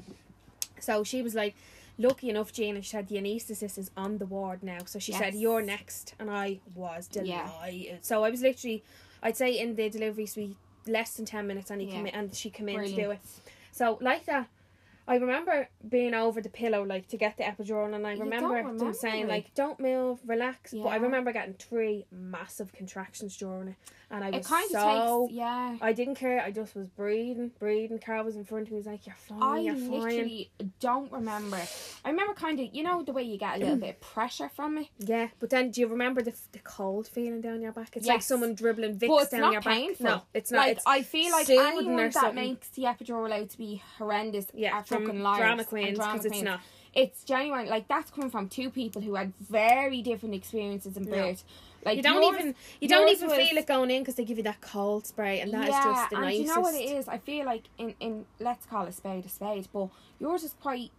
So she was like, lucky enough, Jane, and she said the anaesthetist is on the ward now. So she said, You're next. And I was Yeah. delighted. So I was literally, I'd say in the delivery suite, less than 10 minutes, and, he came Yeah. in, and she came in to do it. So, like that. I remember being over the pillow like to get the epidural and I remember, don't them saying like don't move, relax. But I remember getting three massive contractions during it and I was It kind of so takes, yeah. I didn't care. I just was breathing, breathing. Carl was in front of me. He was like, "You're fine. I you're fine." literally don't remember. I remember kind of, you know, the way you get a little bit of pressure from it. Yeah, but then do you remember the the cold feeling down your back? It's like someone dribbling Vicks down not your painful. back. No, it's not. Like it's I feel like anyone that something. makes the epidural out to be horrendous yeah, from drama queens because it's not. It's genuine. Like that's coming from two people who had very different experiences in No. birth. Like You don't yours- even you don't even was- feel it going in because they give you that cold spray and that is yeah, just the and nicest. you know what it is? I feel like in in let's call a spade a spade, but yours is quite.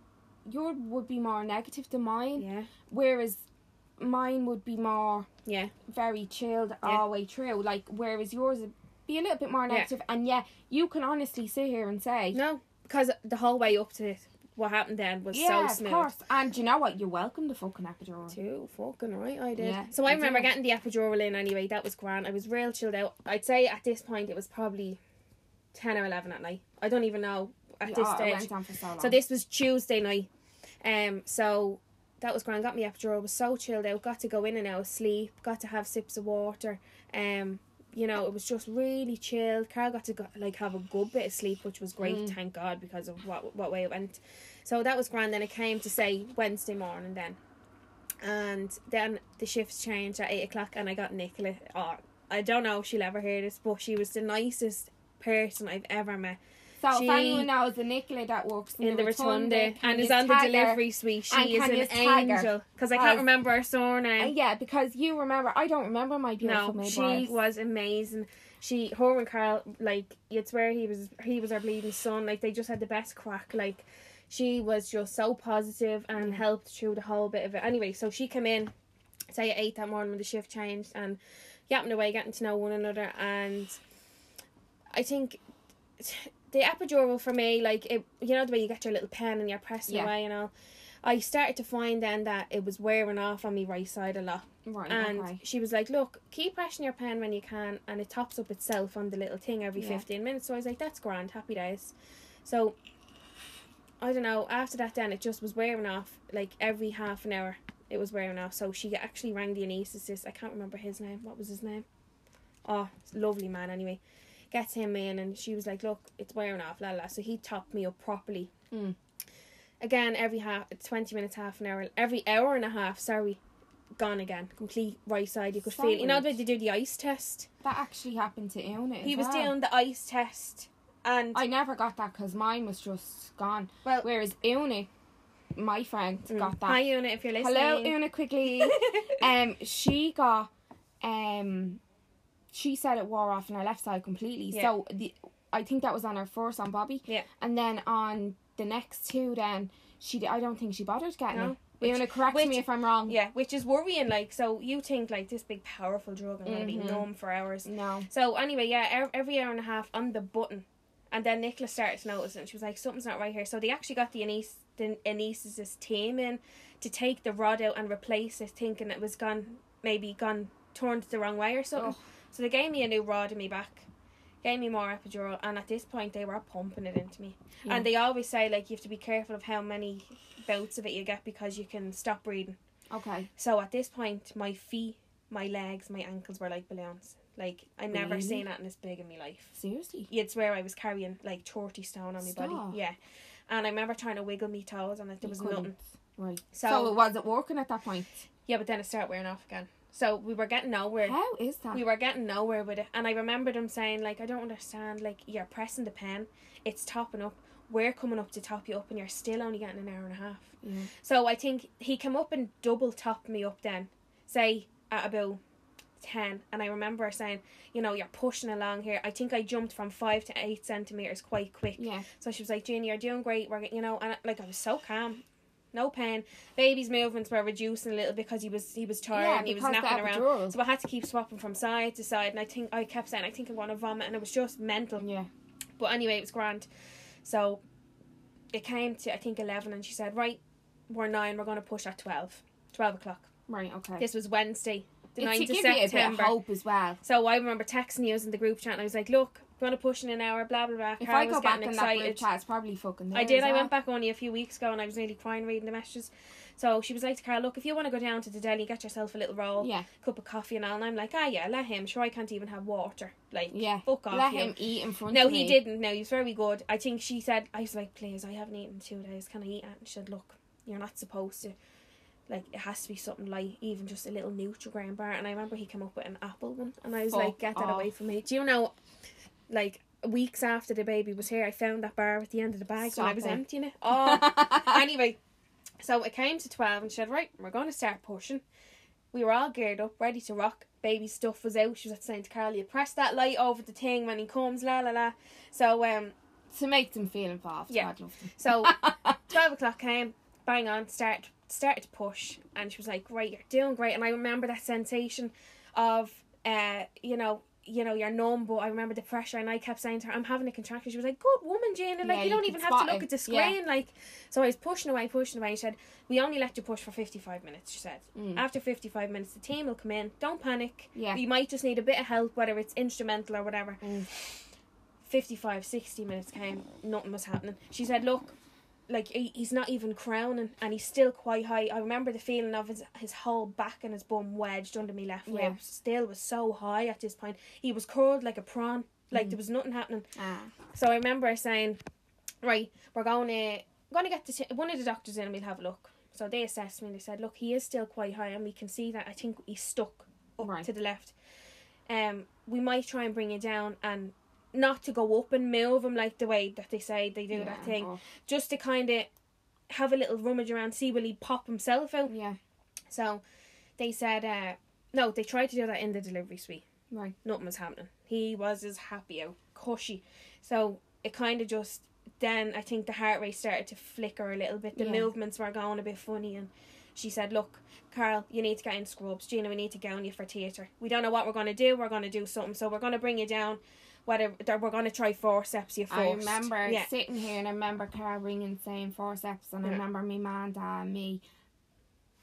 Yours would be more negative than mine, Yeah, whereas mine would be more yeah, very chilled Yeah. all the way through. Like whereas yours would be a little bit more Yeah. negative, and yeah, you can honestly sit here and say, no, because the whole way up to what happened then was yeah, so smooth. of course. And you know what? You're welcome to fucking epidural. Too fucking right, I did. Yeah, so I remember do. getting the epidural in anyway. That was grand. I was real chilled out. I'd say at this point it was probably ten or eleven at night. I don't even know at Yeah, this oh, stage. went on for so long. So this was Tuesday night. Um, so that was grand. Got me epidural. Was so chilled out. Got to go in and out of sleep. Got to have sips of water. Um, you know, it was just really chilled. Carl got to go, like have a good bit of sleep, which was great. Mm. Thank God because of what what way it went. So that was grand. Then it came to say Wednesday morning then, and then the shifts changed at eight o'clock, and I got Nicola. Oh, I don't know if she'll ever hear this, but she was the nicest person I've ever met So she- if anyone knows the Nicola that works in, in the rotunda can and is on the delivery suite. She is an you tag her? angel because I can't remember her Uh, surname. yeah, because you remember. I don't remember my beautiful no, she was amazing. She, her and Carl, like it's where he was he was our bleeding son. Like they just had the best crack. Like she was just so positive and helped through the whole bit of it. Anyway, so she came in, say at eight that morning when the shift changed, and yapping away, getting to know one another, and I think the epidural for me, like it, you know the way you get your little pen and you're pressing Yeah. away and all. I started to find then that it was wearing off on me right side a lot. Right, And okay. she was like, Look, keep pressing your pen when you can and it tops up itself on the little thing every Yeah. fifteen minutes. So I was like, That's grand, happy days. So I don't know, after that then it just was wearing off like every half an hour it was wearing off. So she actually rang the anaesthetist. I can't remember his name. What was his name? Oh, lovely man anyway. Gets him in and she was like, Look, it's wearing off, la la. So he topped me up properly. Mm. Again, every half twenty minutes, half an hour every hour and a half, sorry. Gone again, complete right side. You could feel. You know the way they do the ice test. That actually happened to Una. He was well. doing the ice test, and I never got that because mine was just gone. well, Whereas Una, my friend, mm, got that. Hi, Una, if you're listening. Hello, Una, quickly. um, she got, um, she said it wore off on her left side completely. Yeah. So the, I think that was on her first on Bobby. Yeah. And then on the next two, then she, I don't think she bothered getting No. it. Una, correct which- me if I'm wrong. Yeah, which is worrying. Like, so you think like this big powerful drug and gonna be Mhm. numb for hours. No. So anyway, yeah, every hour and a half on the button, and then Nicola started to notice, and she was like, "Something's not right here." So they actually got the anaes- the anaesthetist team in to take the rod out and replace it, thinking it was gone, maybe gone turned the wrong way or something. Oh. So they gave me a new rod in me back, gave me more epidural, and at this point they were pumping it into me. Yeah. And they always say like you have to be careful of how many bouts of it you get because you can stop breathing. Okay. So at this point, my feet, my legs, my ankles were like balloons. Like I never Really? seen that in this big in my life. Seriously. You'd swear I was carrying like thirty stone on my Stop. body. Yeah, and I remember trying to wiggle me toes, and it, there was nothing. Right. So, So, it wasn't working at that point. yeah, but then it started wearing off again. So we were getting nowhere. How is that? We were getting nowhere with it, and I remember them saying like, "I don't understand. Like you're pressing the pen, it's topping up. We're coming up to top you up, and you're still only getting an hour and a half." yeah. So I think he came up and double topped me up then, say at about ten. And I remember saying, you know, you're pushing along here. I think I jumped from five to eight centimeters quite quick. Yeah. So she was like, Jeannie, you're doing great. We're, you know, and like I was so calm, no pain. Baby's movements were reducing a little because he was he was tired Yeah, and he was napping around. So I had to keep swapping from side to side, and I think I kept saying, I think I'm going to vomit, and it was just mental. Yeah. But anyway, it was grand. So it came to I think eleven, and she said, "Right, we're nine. We're going to push at 12. 12 o'clock. Right. Okay. This was Wednesday, the it's ninth to of give you a bit of September. hope as well. So I remember texting you in the group chat, and I was like, "Look, going to push in an hour." Blah blah blah. If Carl I was go back in that group excited. chat, it's probably fucking. There I did. I well. went back only a few weeks ago, and I was nearly crying reading the messages. So she was like to Carl, "Look, if you want to go down to the deli, get yourself a little roll, Yeah. cup of coffee, and all." And I'm like, "Ah, yeah, let him. Sure, I can't even have water. Like, Yeah. fuck off." Let you." him eat in front. No, he me. didn't. No, he was very good. I think she said, I was like, please, I haven't eaten two days. Can I eat? And she said, look, you're not supposed to. Like, it has to be something light, even just a little Nutrigrain bar. And I remember he came up with an apple one. And I was like, get that off. away from me. Do you know, like, weeks after the baby was here, I found that bar at the end of the bag when I was it. emptying it. Oh, anyway, so it came to 12 and she said, right, we're going to start pushing. We were all geared up, ready to rock. Baby stuff was out. She was saying to Carl, you press that light over the thing when he comes, la la la. So, um, to make them feel involved. Yeah. God love them. so 12 o'clock came, bang on, start, started to push. And she was like, right, you're doing great. And I remember that sensation of, uh, you know, you know, you're numb, but I remember the pressure, and I kept saying to her, "I'm having a contraction." She was like, "Good woman, Jane." And like, Yeah, you you don't could even have to look it. at the Yeah. screen. Like, so I was pushing away, pushing away. She said, "We only let you push for 55 minutes." She said, Mm. "After 55 minutes, the team will come in. Don't panic. Yeah. You might just need a bit of help, whether it's instrumental or whatever." Mm. 55, 60 minutes came, nothing was happening. She said, Look, like he, he's not even crowning and he's still quite high. I remember the feeling of his, his whole back and his bum wedged under me left Yeah. rib. Still was so high at this point. He was curled like a prawn. Like Mm. there was nothing happening. Ah. So I remember saying, Right, we're going to going to get the t- one of the doctors in and we'll have a look. So they assessed me and they said, Look, he is still quite high and we can see that I think he's stuck up Right. to the left. Um, we might try and bring you down and not to go up and move him like the way that they say they do Yeah, that thing, oh, just to kind of have a little rummage around, see will he pop himself out. yeah. So they said, uh, no, they tried to do that in the delivery suite. Right. Nothing was happening. He was as happy out, cushy. So it kind of just then I think the heart rate started to flicker a little bit. The Yeah. movements were going a bit funny, and she said, "Look, Carl, you need to get in scrubs. Gina, we need to gown you for theatre. We don't know what we're going to do. We're going to do something. So we're going to bring you down. Whether that we're going to try forceps you first. I remember yeah, sitting here and I remember Carl ringing saying forceps and I remember me man, dad, and me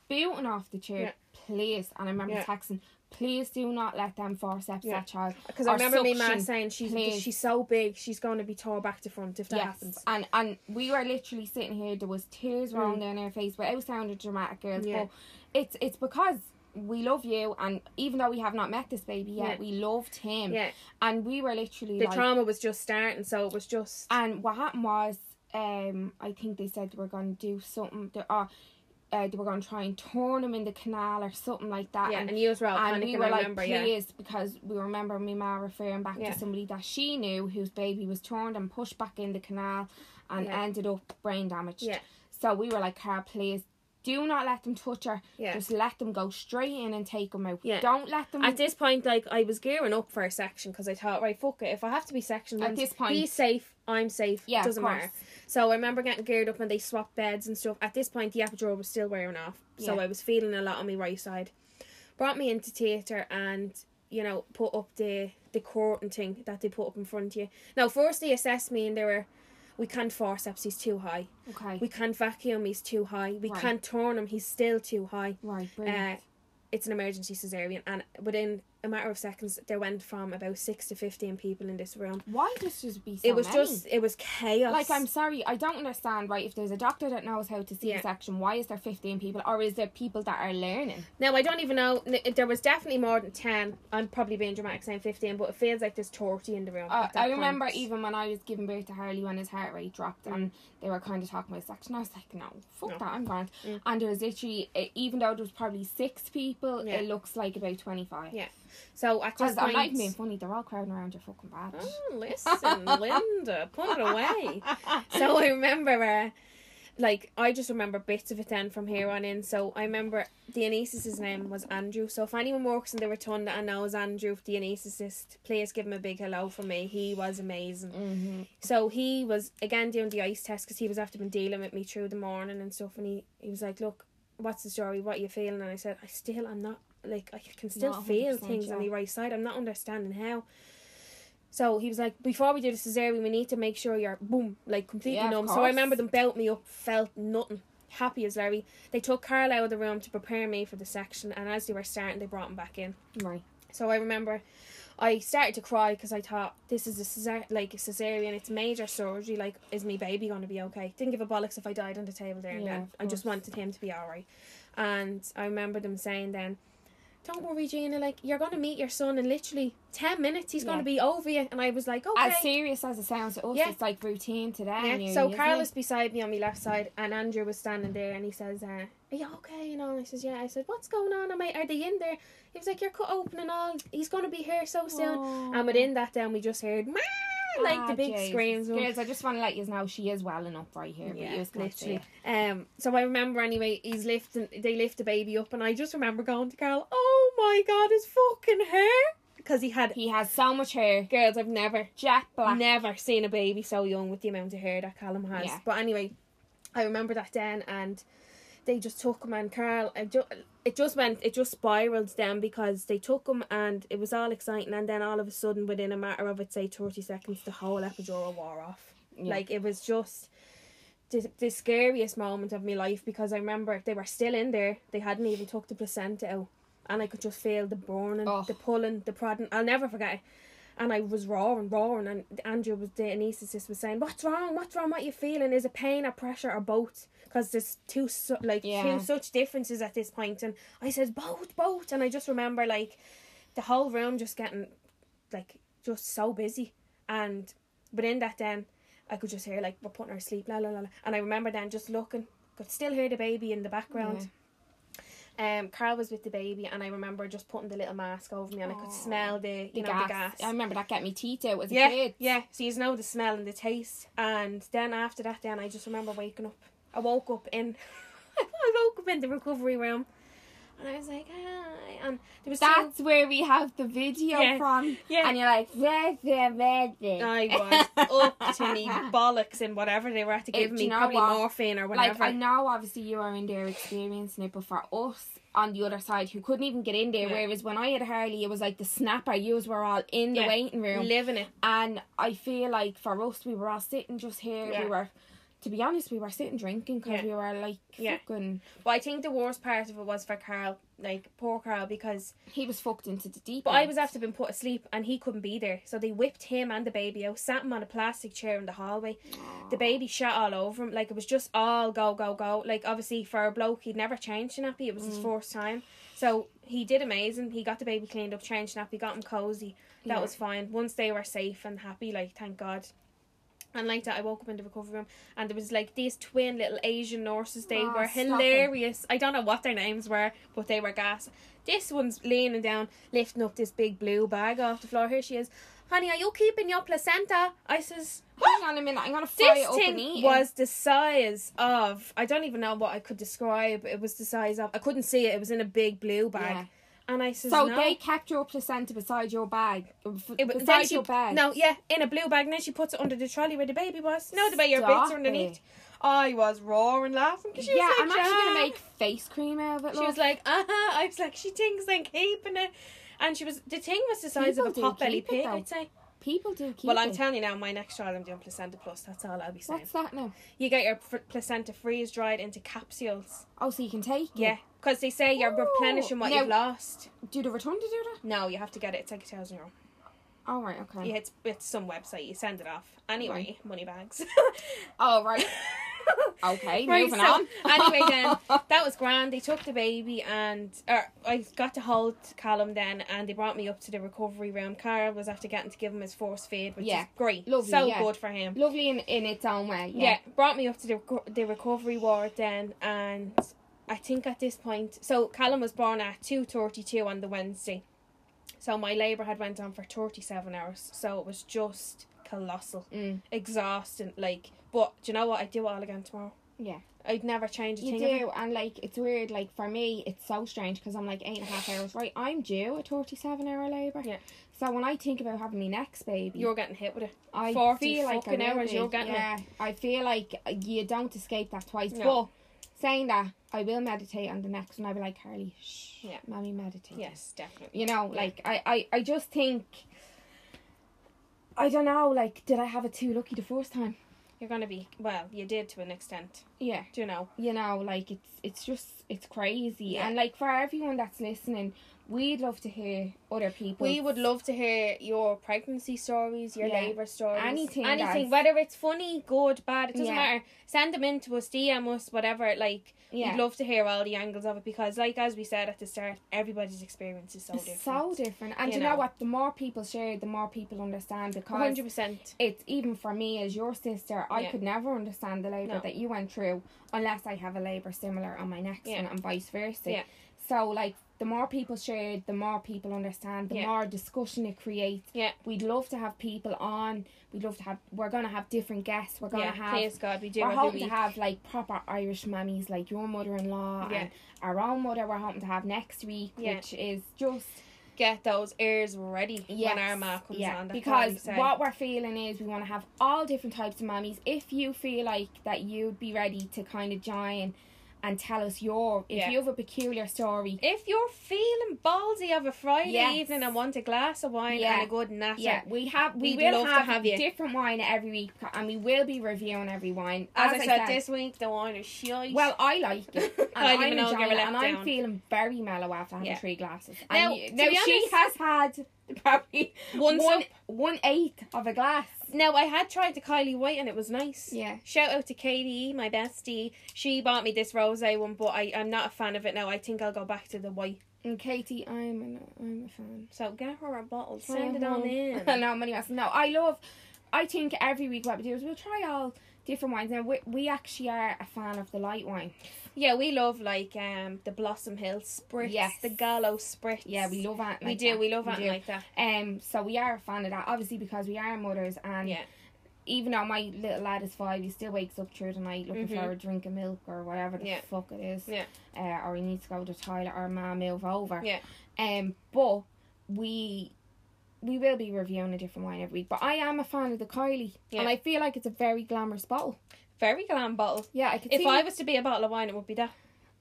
booting off the chair, Yeah. please. And I remember Yeah. texting, please do not let them forceps Yeah. that child. because I remember me man saying she's please. she's so big, she's going to be tore back to front if that yes. happens. And and we were literally sitting here, there was tears rolling down our face but without sounding dramatic girls. Mm. Yeah. But it's it's because we love you and even though we have not met this baby yet, Yeah. we loved him. Yeah, And we were literally the like trauma was just starting, so it was just And what happened was, um, I think they said they were going to do something. They, uh, uh, they were going to try and turn him in the canal or something like that. yeah. and, And you were all and we were like, remember, yeah. please, because we remember my ma referring back Yeah. to somebody that she knew whose baby was turned and pushed back in the canal and Yeah. ended up brain damaged. Yeah. So we were like, Carl, please. Do not let them touch her. Yeah. Just let them go straight in and take them out. Yeah. Don't let them. At this point, like I was gearing up for a section because I thought, right, fuck it. If I have to be sectioned, At this point- he's safe. I'm safe. yeah, doesn't matter. So I remember getting geared up and they swapped beds and stuff. At this point, the epidural was still wearing off, so Yeah. I was feeling a lot on my right side. Brought me into theatre and you know put up the the curtain thing that they put up in front of you. Now, first they assessed me and they were, we can't forceps. He's too high. Okay. We can't vacuum. He's too high. We Right. can't turn him. He's still too high. right. Brilliant. Uh, it's an emergency cesarean, and within a matter of seconds, there went from about six to fifteen people in this room. Why does just be so it was many? just, it was chaos. Like I'm sorry, I don't understand. Right, if there's a doctor that knows how to see Yeah. a section, why is there 15 people, or is there people that are learning? Now I don't even know. There was definitely more than ten. I'm probably being dramatic saying fifteen, but it feels like there's thirty in the room. Uh, I remember point. even when I was giving birth to Harley when his heart rate dropped and they were kind of talking about section. I was like, no, fuck Mm. No. that, I'm grand. Mm. And there was literally, even though there was probably six people, Yeah. it looks like about 25. Yeah. So at this Because I'm point, not even being funny, they're all crowding around your fucking bed. Oh, listen, Linda, put it away. So I remember, uh, like, I just remember bits of it then from here on in. So I remember anaesthetist's name was Andrew. So if anyone works in the rotunda and knows Andrew, the anaesthetist, please give him a big hello from me. He was amazing. Mm-hmm. So he was again doing the ice test because he was after been dealing with me through the morning and stuff. And he, he was like, "Look, what's the story? What are you feeling?" And I said, "I still, I'm not like I can still Not feel 100% things on the right side. I'm not understanding how." So he was like, "Before we do the cesarean, we need to make sure you're boom, like completely Yeah, numb." So I remember them belt me up, felt nothing. Happy as Larry. They took Carl out of the room to prepare me for the section, and as they were starting, they brought him back in. Right. So I remember I started to cry because I thought this is a cesar- like a cesarean. It's major surgery. Like, is my baby going to be okay? Didn't give a bollocks if I died on the table there and Yeah, then. I just wanted him to be alright. And I remember them saying then, "Don't worry, Gina. Like, you're going to meet your son in literally ten minutes. He's Yeah. to be over you." And I was like, "Okay." As serious as it sounds to us, Yeah. it's like routine to them. Yeah. nearly, So Carl was beside me on my left side, and Andrew was standing there, and he says, uh, "Are you okay?" You know, and I says, "Yeah." I said, "What's going on? Am I, are they in there?" He was like, "You're cut open and all. He's going to be here so soon." Oh. And within that, then we just heard, "Mah!" like Ah, the big Jesus. screams. of- Girls, I just want to let you know she is welling up right here. Yeah, but you can't see literally. Um, so I remember anyway, he's lifting, they lift the baby up, and I just remember going to Carl, "Oh my god, his fucking hair!" Because he had He has so much hair. girls. I've never Jet black. Never seen a baby so young with the amount of hair that Callum has. Yeah. But anyway, I remember that then, and they just took him and Carl. It just, it just went, it just spiraled then because they took him and it was all exciting, and then all of a sudden, within a matter of I'd say thirty seconds, the whole epidural wore off. Yeah. Like it was just. The, the scariest moment of my life because I remember they were still in there. They hadn't even took the placenta out, and I could just feel the burning, Oh. the pulling, the prodding. I'll never forget it and I was roaring, roaring, and Andrew was the anaesthetist was saying, "What's wrong? What's wrong? What you feeling? Is it pain or pressure or both?" Because there's two su- like Yeah. two such differences at this point, and I said both, both, and I just remember like the whole room just getting like just so busy, and within that then I could just hear like we're putting her asleep, la la la, la. and I remember then just looking, could still hear the baby in the background. Um, Carl was with the baby, and I remember just putting the little mask over me, and I could smell the you The know gas. the gas. I remember that get me teeth out as a Yeah, kid. yeah. So you know the smell and the taste, and then after that, then I just remember waking up. I woke up in, I woke up in the recovery room, and I was like, ah, hi, and um, there was two- That's where we have the video Yeah. from. Yeah. And you're like, "Yeah, yeah, yeah, yeah." I was up to me bollocks and whatever they were at to give me, you know probably what? morphine or whatever. Like. I know obviously you are in there experiencing it, but for us on the other side who couldn't even get in there, Yeah. whereas when I had Harley it was like the snapper, you were all in the Yeah. waiting room. Living it. And I feel like for us we were all sitting just here, we were to be honest, we were sitting drinking because Yeah. we were like Yeah. fucking. But I think the worst part of it was for Carl, like poor Carl, because He was fucked into the deep. But I was after being put asleep and he couldn't be there. So they whipped him and the baby out, sat him on a plastic chair in the hallway. The baby shot all over him. Like it was just all go, go, go. Like obviously for a bloke he'd never changed a nappy. It was his Mm. first time. So he did amazing. He got the baby cleaned up, changed nappy, got him cozy. That Yeah. was fine. Once they were safe and happy, like thank God. And like that, I woke up in the recovery room, and there was like these twin little Asian nurses. They Oh, were hilarious. I don't know what their names were, but they were gas. This one's leaning down, lifting up this big blue bag off the floor. Here she is. Honey, are you keeping your placenta? I says, Hang on a minute, I'm gonna fry this it thing was the size of I don't even know what I could describe. It was the size of I couldn't see it. It was in a big blue bag, Yeah. And I says So no. they kept your placenta beside your bag, uh, f- It beside she, your bag. no, yeah, in a blue bag, and then she puts it under the trolley where the baby was. No, the way your Stop bits are underneath. it. I was roaring laughing because she yeah, was like, I'm actually "Ah." gonna make face cream out of it. She was like, uh huh. I was like, she thinks I'm keeping it, and she was the thing was the size People of a do pot belly it, pig. I'd say people do keep Well, I'm it. telling you now, my next child I'm doing placenta plus. That's all I'll be saying. What's that now? You get your placenta freeze dried into capsules. Oh, so you can take it. Yeah, because they say you're Ooh. replenishing what Now- you've lost. Do the return to do that? No, you have to get it. It's like a thousand euro. Oh right, okay. Yeah, it's it's some website. You send it off anyway. Money bags. Oh right. Okay, Right, moving so, on. anyway, then that was grand. They took the baby, and or I got to hold Callum then, and they brought me up to the recovery room. Carl was after getting to give him his force feed, which Yeah. is great, Lovely, so yeah. good for him. Lovely in, in its own way. Yeah. Yeah. brought me up to the the recovery ward then, and I think at this point, so Callum was born at two thirty two on the Wednesday, so my labour had went on for thirty seven hours, so it was just colossal, Mm. exhausting. Like, but do you know what? I do it all again tomorrow. Yeah. I'd never change a You thing. it. do, and like it's weird. Like for me, it's so strange because I'm like eight and a half hours. Right, I'm due a thirty-seven hour labour. Yeah. So when I think about having my next baby, You're getting hit with it. I 40 feel like I hours be. you're getting it. Yeah, I feel like you don't escape that twice. No. But saying that, I will meditate on the next one. I'll be like Carly, shh, Yeah. mommy, meditate. Yes, definitely. You know, Yeah. like I, I, I just think. I don't know. Like, did I have it too lucky the first time? You're gonna be well. You did to an extent. Yeah. Do you know? you know like it's it's just it's crazy Yeah. and like for everyone that's listening we'd love to hear other people We would love to hear your pregnancy stories, your Yeah. labour stories, Anything anything, that's- whether it's funny, good, bad, it doesn't Yeah. matter. Send them in to us, DM us, whatever. Like yeah we'd love to hear all the angles of it because, like as we said at the start, everybody's experience is so it's different. so different and you you know. know. what the more people share the more people understand because hundred percent. it's even for me as your sister I Yeah. could never understand the labour No. that you went through unless I have a labour similar on my next Yeah. one and vice versa Yeah. so like the more people share the more people understand the Yeah. more discussion it creates Yeah. we'd love to have people on we'd love to have we're gonna have different guests we're gonna Yeah, have please God, we do we're hoping to have like proper Irish mummies like your mother-in-law Yeah. and our own mother we're hoping to have next week Yeah. which is just Get those ears ready yes, when our ma comes yeah, on. Because what we're feeling is we want to have all different types of mummies if you feel like that you'd be ready to kind of join and tell us your if Yeah. you have a peculiar story If you're feeling ballsy of a Friday Yes. evening and want a glass of wine Yeah. and a good natter, yeah, we have we will love to have, have different wine every week, and we will be reviewing every wine. as, I said, this week the wine is shite. Well, I like it. And Kylie I'm enjoying it, and I'm feeling very mellow after having Yeah. three glasses. Now, and you- now she honest- has had probably One one sup. of a glass. Now I had tried the Kylie White and it was nice. Yeah. Shout out to Katie, my bestie. She bought me this rose one, but I I'm not a fan of it now. I think I'll go back to the white. And Katie, I'm an, I'm a fan. So get her a bottle, send it on one. in. no, money. No, I love. I think every week what we do is we'll try all different wines. Now we, we actually are a fan of the light wine. yeah, we love like um the Blossom Hill Spritz, Yes. the Gallo Spritz. Yeah, we love we like do. that. We love do. like that. Um, so we are a fan of that, obviously because we are mothers, and Yeah. even though my little lad is five, he still wakes up through the night looking Mhm. for a drink of milk or whatever the Yeah. fuck it is. Yeah. Uh, or he needs to go to the toilet or ma move over. Yeah. Um, but we we will be reviewing a different wine every week. But I am a fan of the Kylie, Yeah. and I feel like it's a very glamorous bottle. Very glam bottle. Yeah, I could If. I was to be a bottle of wine, it would be that.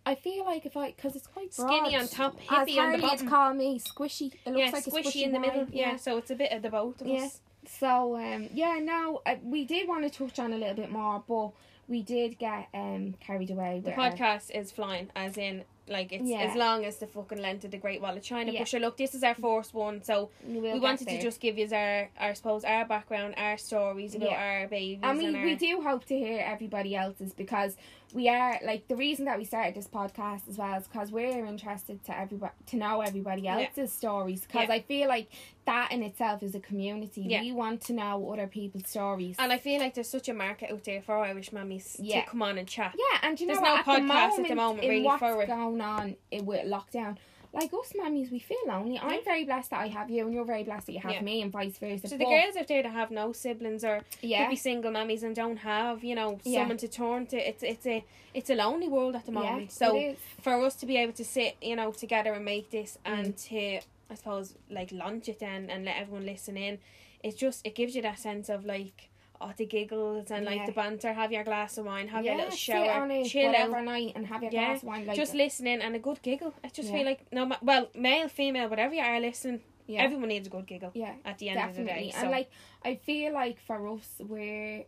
I feel like if I because it's quite Skinny on top, As hippie on the bottom. call me squishy. It looks yeah, like a squishy in the wine, middle. Yeah. so it's a bit of the both of Yeah. us. So um, yeah, no, uh, we did want to touch on a little bit more, but we did get um carried away. The our- podcast is flying, as in like it's Yeah. as long as the fucking length of the Great Wall of China. Yeah. But sure, look, this is our first one, so we, will we wanted to just give you our, our suppose, our background, our stories about Yeah. our babies, and we, and our, we do hope to hear everybody else's because we are like the reason that we started this podcast as well is because we're interested to everybody to know everybody else's stories because. I feel like that in itself is a community. Yeah. We want to know other people's stories. And I feel like there's such a market out there for Irish mummies Yeah. to come on and chat. yeah, and you know There's what, no at the podcast at the moment, moment really what's for it. going on with lockdown. Like us mummies, we feel lonely. I'm very blessed that I have you, and you're very blessed that you have Yeah. me, and vice versa. So the girls out there that have no siblings or yeah, could be single mummies and don't have, you know, Yeah. someone to turn to, it's it's a it's a lonely world at the yeah, moment. so for us to be able to sit, you know, together and make this Mm. and to I suppose like launch it then and let everyone listen in, it's just it gives you that sense of like oh the giggles and like the banter, have your glass of wine, have yeah, your little shower, it chill out. night and have your Yeah, glass of wine. Like just listening and a good giggle. I just Yeah. feel like no ma- well, male, female, whatever you are listening, Yeah. Everyone needs a good giggle yeah. at the end definitely of the day. So and like i feel like for us we're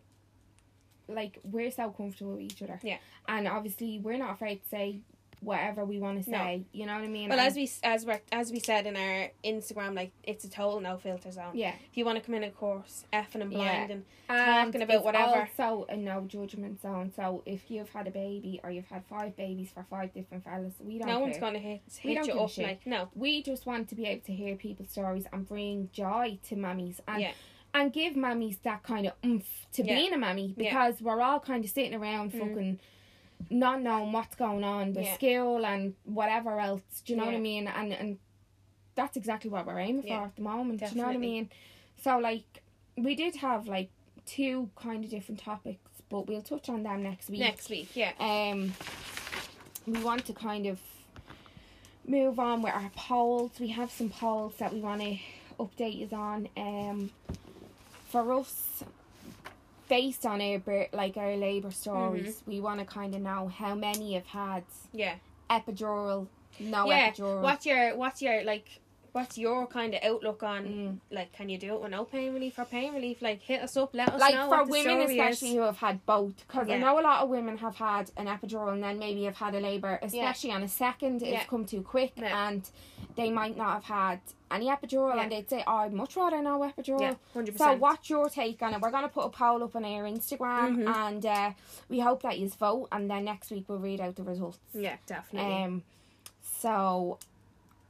like we're so comfortable with each other Yeah. and obviously we're not afraid to say whatever we want to No. say you know what i mean well, And- as we as we as we said in our Instagram, like it's a total no filter zone. yeah If you want to come in, of course, effing and blind and and Talking about it's whatever. also a no judgment zone so if you've had a baby or you've had five babies for five different fellas we don't no care. one's gonna hit We hit you up like no. we just want to be able to hear people's stories and bring joy to mummies and Yeah. and give mummies that kind of oomph to Yeah. being a mummy Yeah. because we're all kind of sitting around Mm. Not knowing what's going on with Yeah. school and whatever else. Do you know what I mean? And and that's exactly what we're aiming for Yeah. at the moment. Do you know what I mean? So like we did have like two kind of different topics, but we'll touch on them next week. Next week, yeah. Um, we want to kind of move on with our polls. We have some polls that we want to update you on. Um, for us, based on our like our labour stories, we want to kind of know how many have had Yeah. epidural, no yeah. epidural. What's your what's your like what's your kind of outlook on Mm. like can you do it with no pain relief or pain relief? Like hit us up, let us like know. for women especially is. who have had both because I know a lot of women have had an epidural and then maybe have had a labour especially on a second Yeah. it's come too quick Yeah. and they might not have had any epidural Yeah. and they'd say oh, I'd much rather no epidural Yeah, 100%. so what's your take on it we're going to put a poll up on our Instagram Mhm. and uh, we hope that you vote and then next week we'll read out the results Yeah, definitely. um so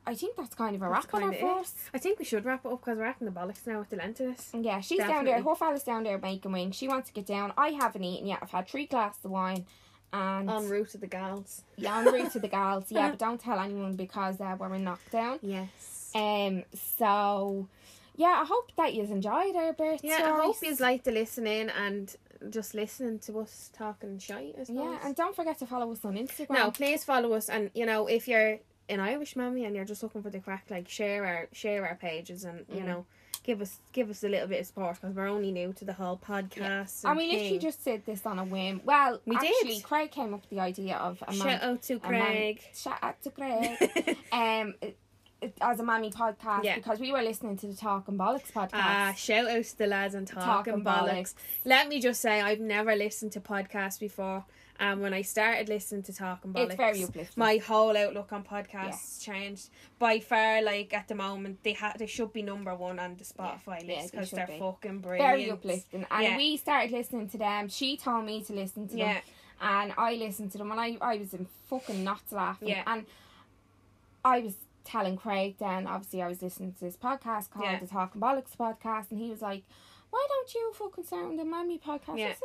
I think that's kind of a That's wrap on our first I think we should wrap it up because we're acting the bollocks now with the length of. Yeah, she's down there. Definitely. Her fella's down there making wings. She wants to get down. I haven't eaten yet. I've had three glasses of wine. And En route to the gals. yeah, en route to the gals. Yeah, but don't tell anyone because uh, we're in knockdown. Yes. Um, so yeah, I hope that you've enjoyed our birth Yeah, I hope you like to listen in and just listening to us talking shite, I suppose. Yeah, and don't forget to follow us on Instagram. no, please follow us and you know, if you're an Irish mammy and you're just looking for the crack, like share our share our pages and you Mm. know give us give us a little bit of support because we're only new to the whole podcast. and we literally thing. just did this on a whim. Well, We actually, did. Craig came up with the idea of a shout man. out to a man- Craig. shout out to Craig. um, as a mammy podcast Yeah. because we were listening to the Talking Bollocks podcast. Ah, shout out to the lads on Talking Talking Bollocks. Let me just say, I've never listened to podcasts before, and when I started listening to Talking Bollocks, It's very uplifting. my whole outlook on podcasts changed. By far, like at the moment, they ha- they should be number one on the Spotify Yeah, list they because they're be. fucking brilliant. very uplifting. And Yeah. we started listening to them. She told me to listen to Yeah, them, and I listened to them, and I, I was in fucking knots laughing. Yeah. And I was telling Craig then, obviously, I was listening to this podcast called Yeah. the Talking Bollocks podcast, and he was like, "Why don't you fucking sound the mammy podcast?" I Yeah. said,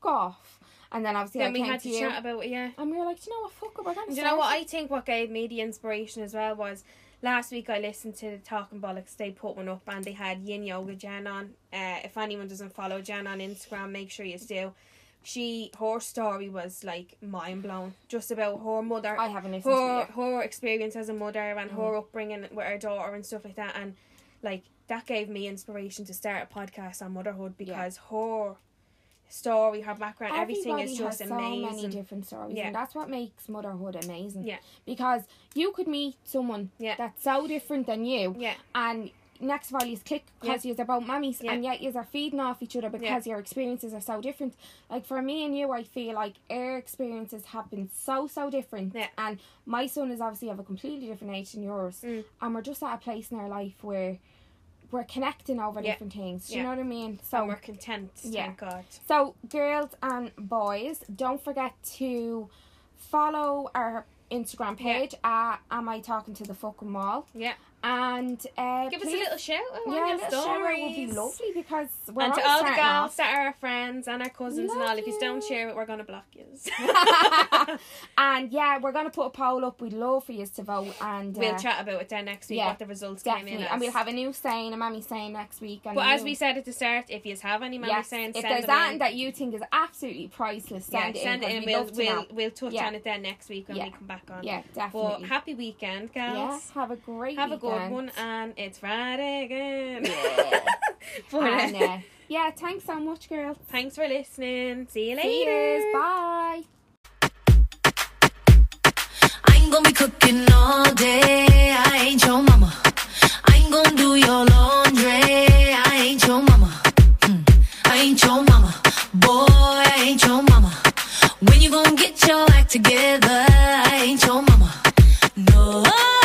"Fuck off." And then obviously then I we had to, to chat about it. Yeah. and we were like, "Do you know what? Fuck we're gonna." Do you know what it." I think? What gave me the inspiration as well was last week I listened to the Talking Bollocks. They put one up and they had Yin Yoga Jen on. Uh, if anyone doesn't follow Jen on Instagram, make sure you do. She her story was like mind blown, just about her mother, I haven't listened her to her experience as a mother and Mm. her upbringing with her daughter and stuff like that, and like that gave me inspiration to start a podcast on motherhood because her story, her background, everything is just has so many different stories, Yeah. and that's what makes motherhood amazing. Yeah. because you could meet someone Yeah. that's so different than you, yeah, and next values click because you're about mummies, Yeah. and yet you are feeding off each other because your experiences are so different. Like for me and you, I feel like our experiences have been so so different, Yeah. and my son is obviously of a completely different age than yours, Mm. and we're just at a place in our life where we're connecting over Yeah. different things. Do you Yeah. know what I mean? so So we're content. Yeah. Thank God. so, girls and boys, don't forget to follow our Instagram Yeah. page at Am I Talking to the Fucking Wall? Yeah. And uh, Give us a little shout out yeah, a little shout out would be lovely because we're and to all the girls off. that are our friends and our cousins and all, Love if you don't share it, we're gonna block you. and yeah, we're gonna put a poll up. We'd love for you to vote, and we'll uh, chat about it then next week. yeah, what the results came in definitely. And we'll have a new saying, a mammy saying next week. And But as we said at the start, if you have any mammy yes, saying, if send there's anything that you think is absolutely priceless, yeah, send it send in. it in. We'll love we'll we'll touch Yeah. on it then next week when Yeah. we come back on. Yeah, definitely. But happy weekend, yeah, girls. have a great Have a good record one, and it's Friday again. Yeah. and, uh, yeah, thanks so much, girls. Thanks for listening. See you later. Bye. Gonna be cooking all day. I ain't your mama. I ain't gonna do your laundry. I ain't your mama. Mm. I ain't your mama. Boy, I ain't your mama. When you gonna get your act together? I ain't your mama. No.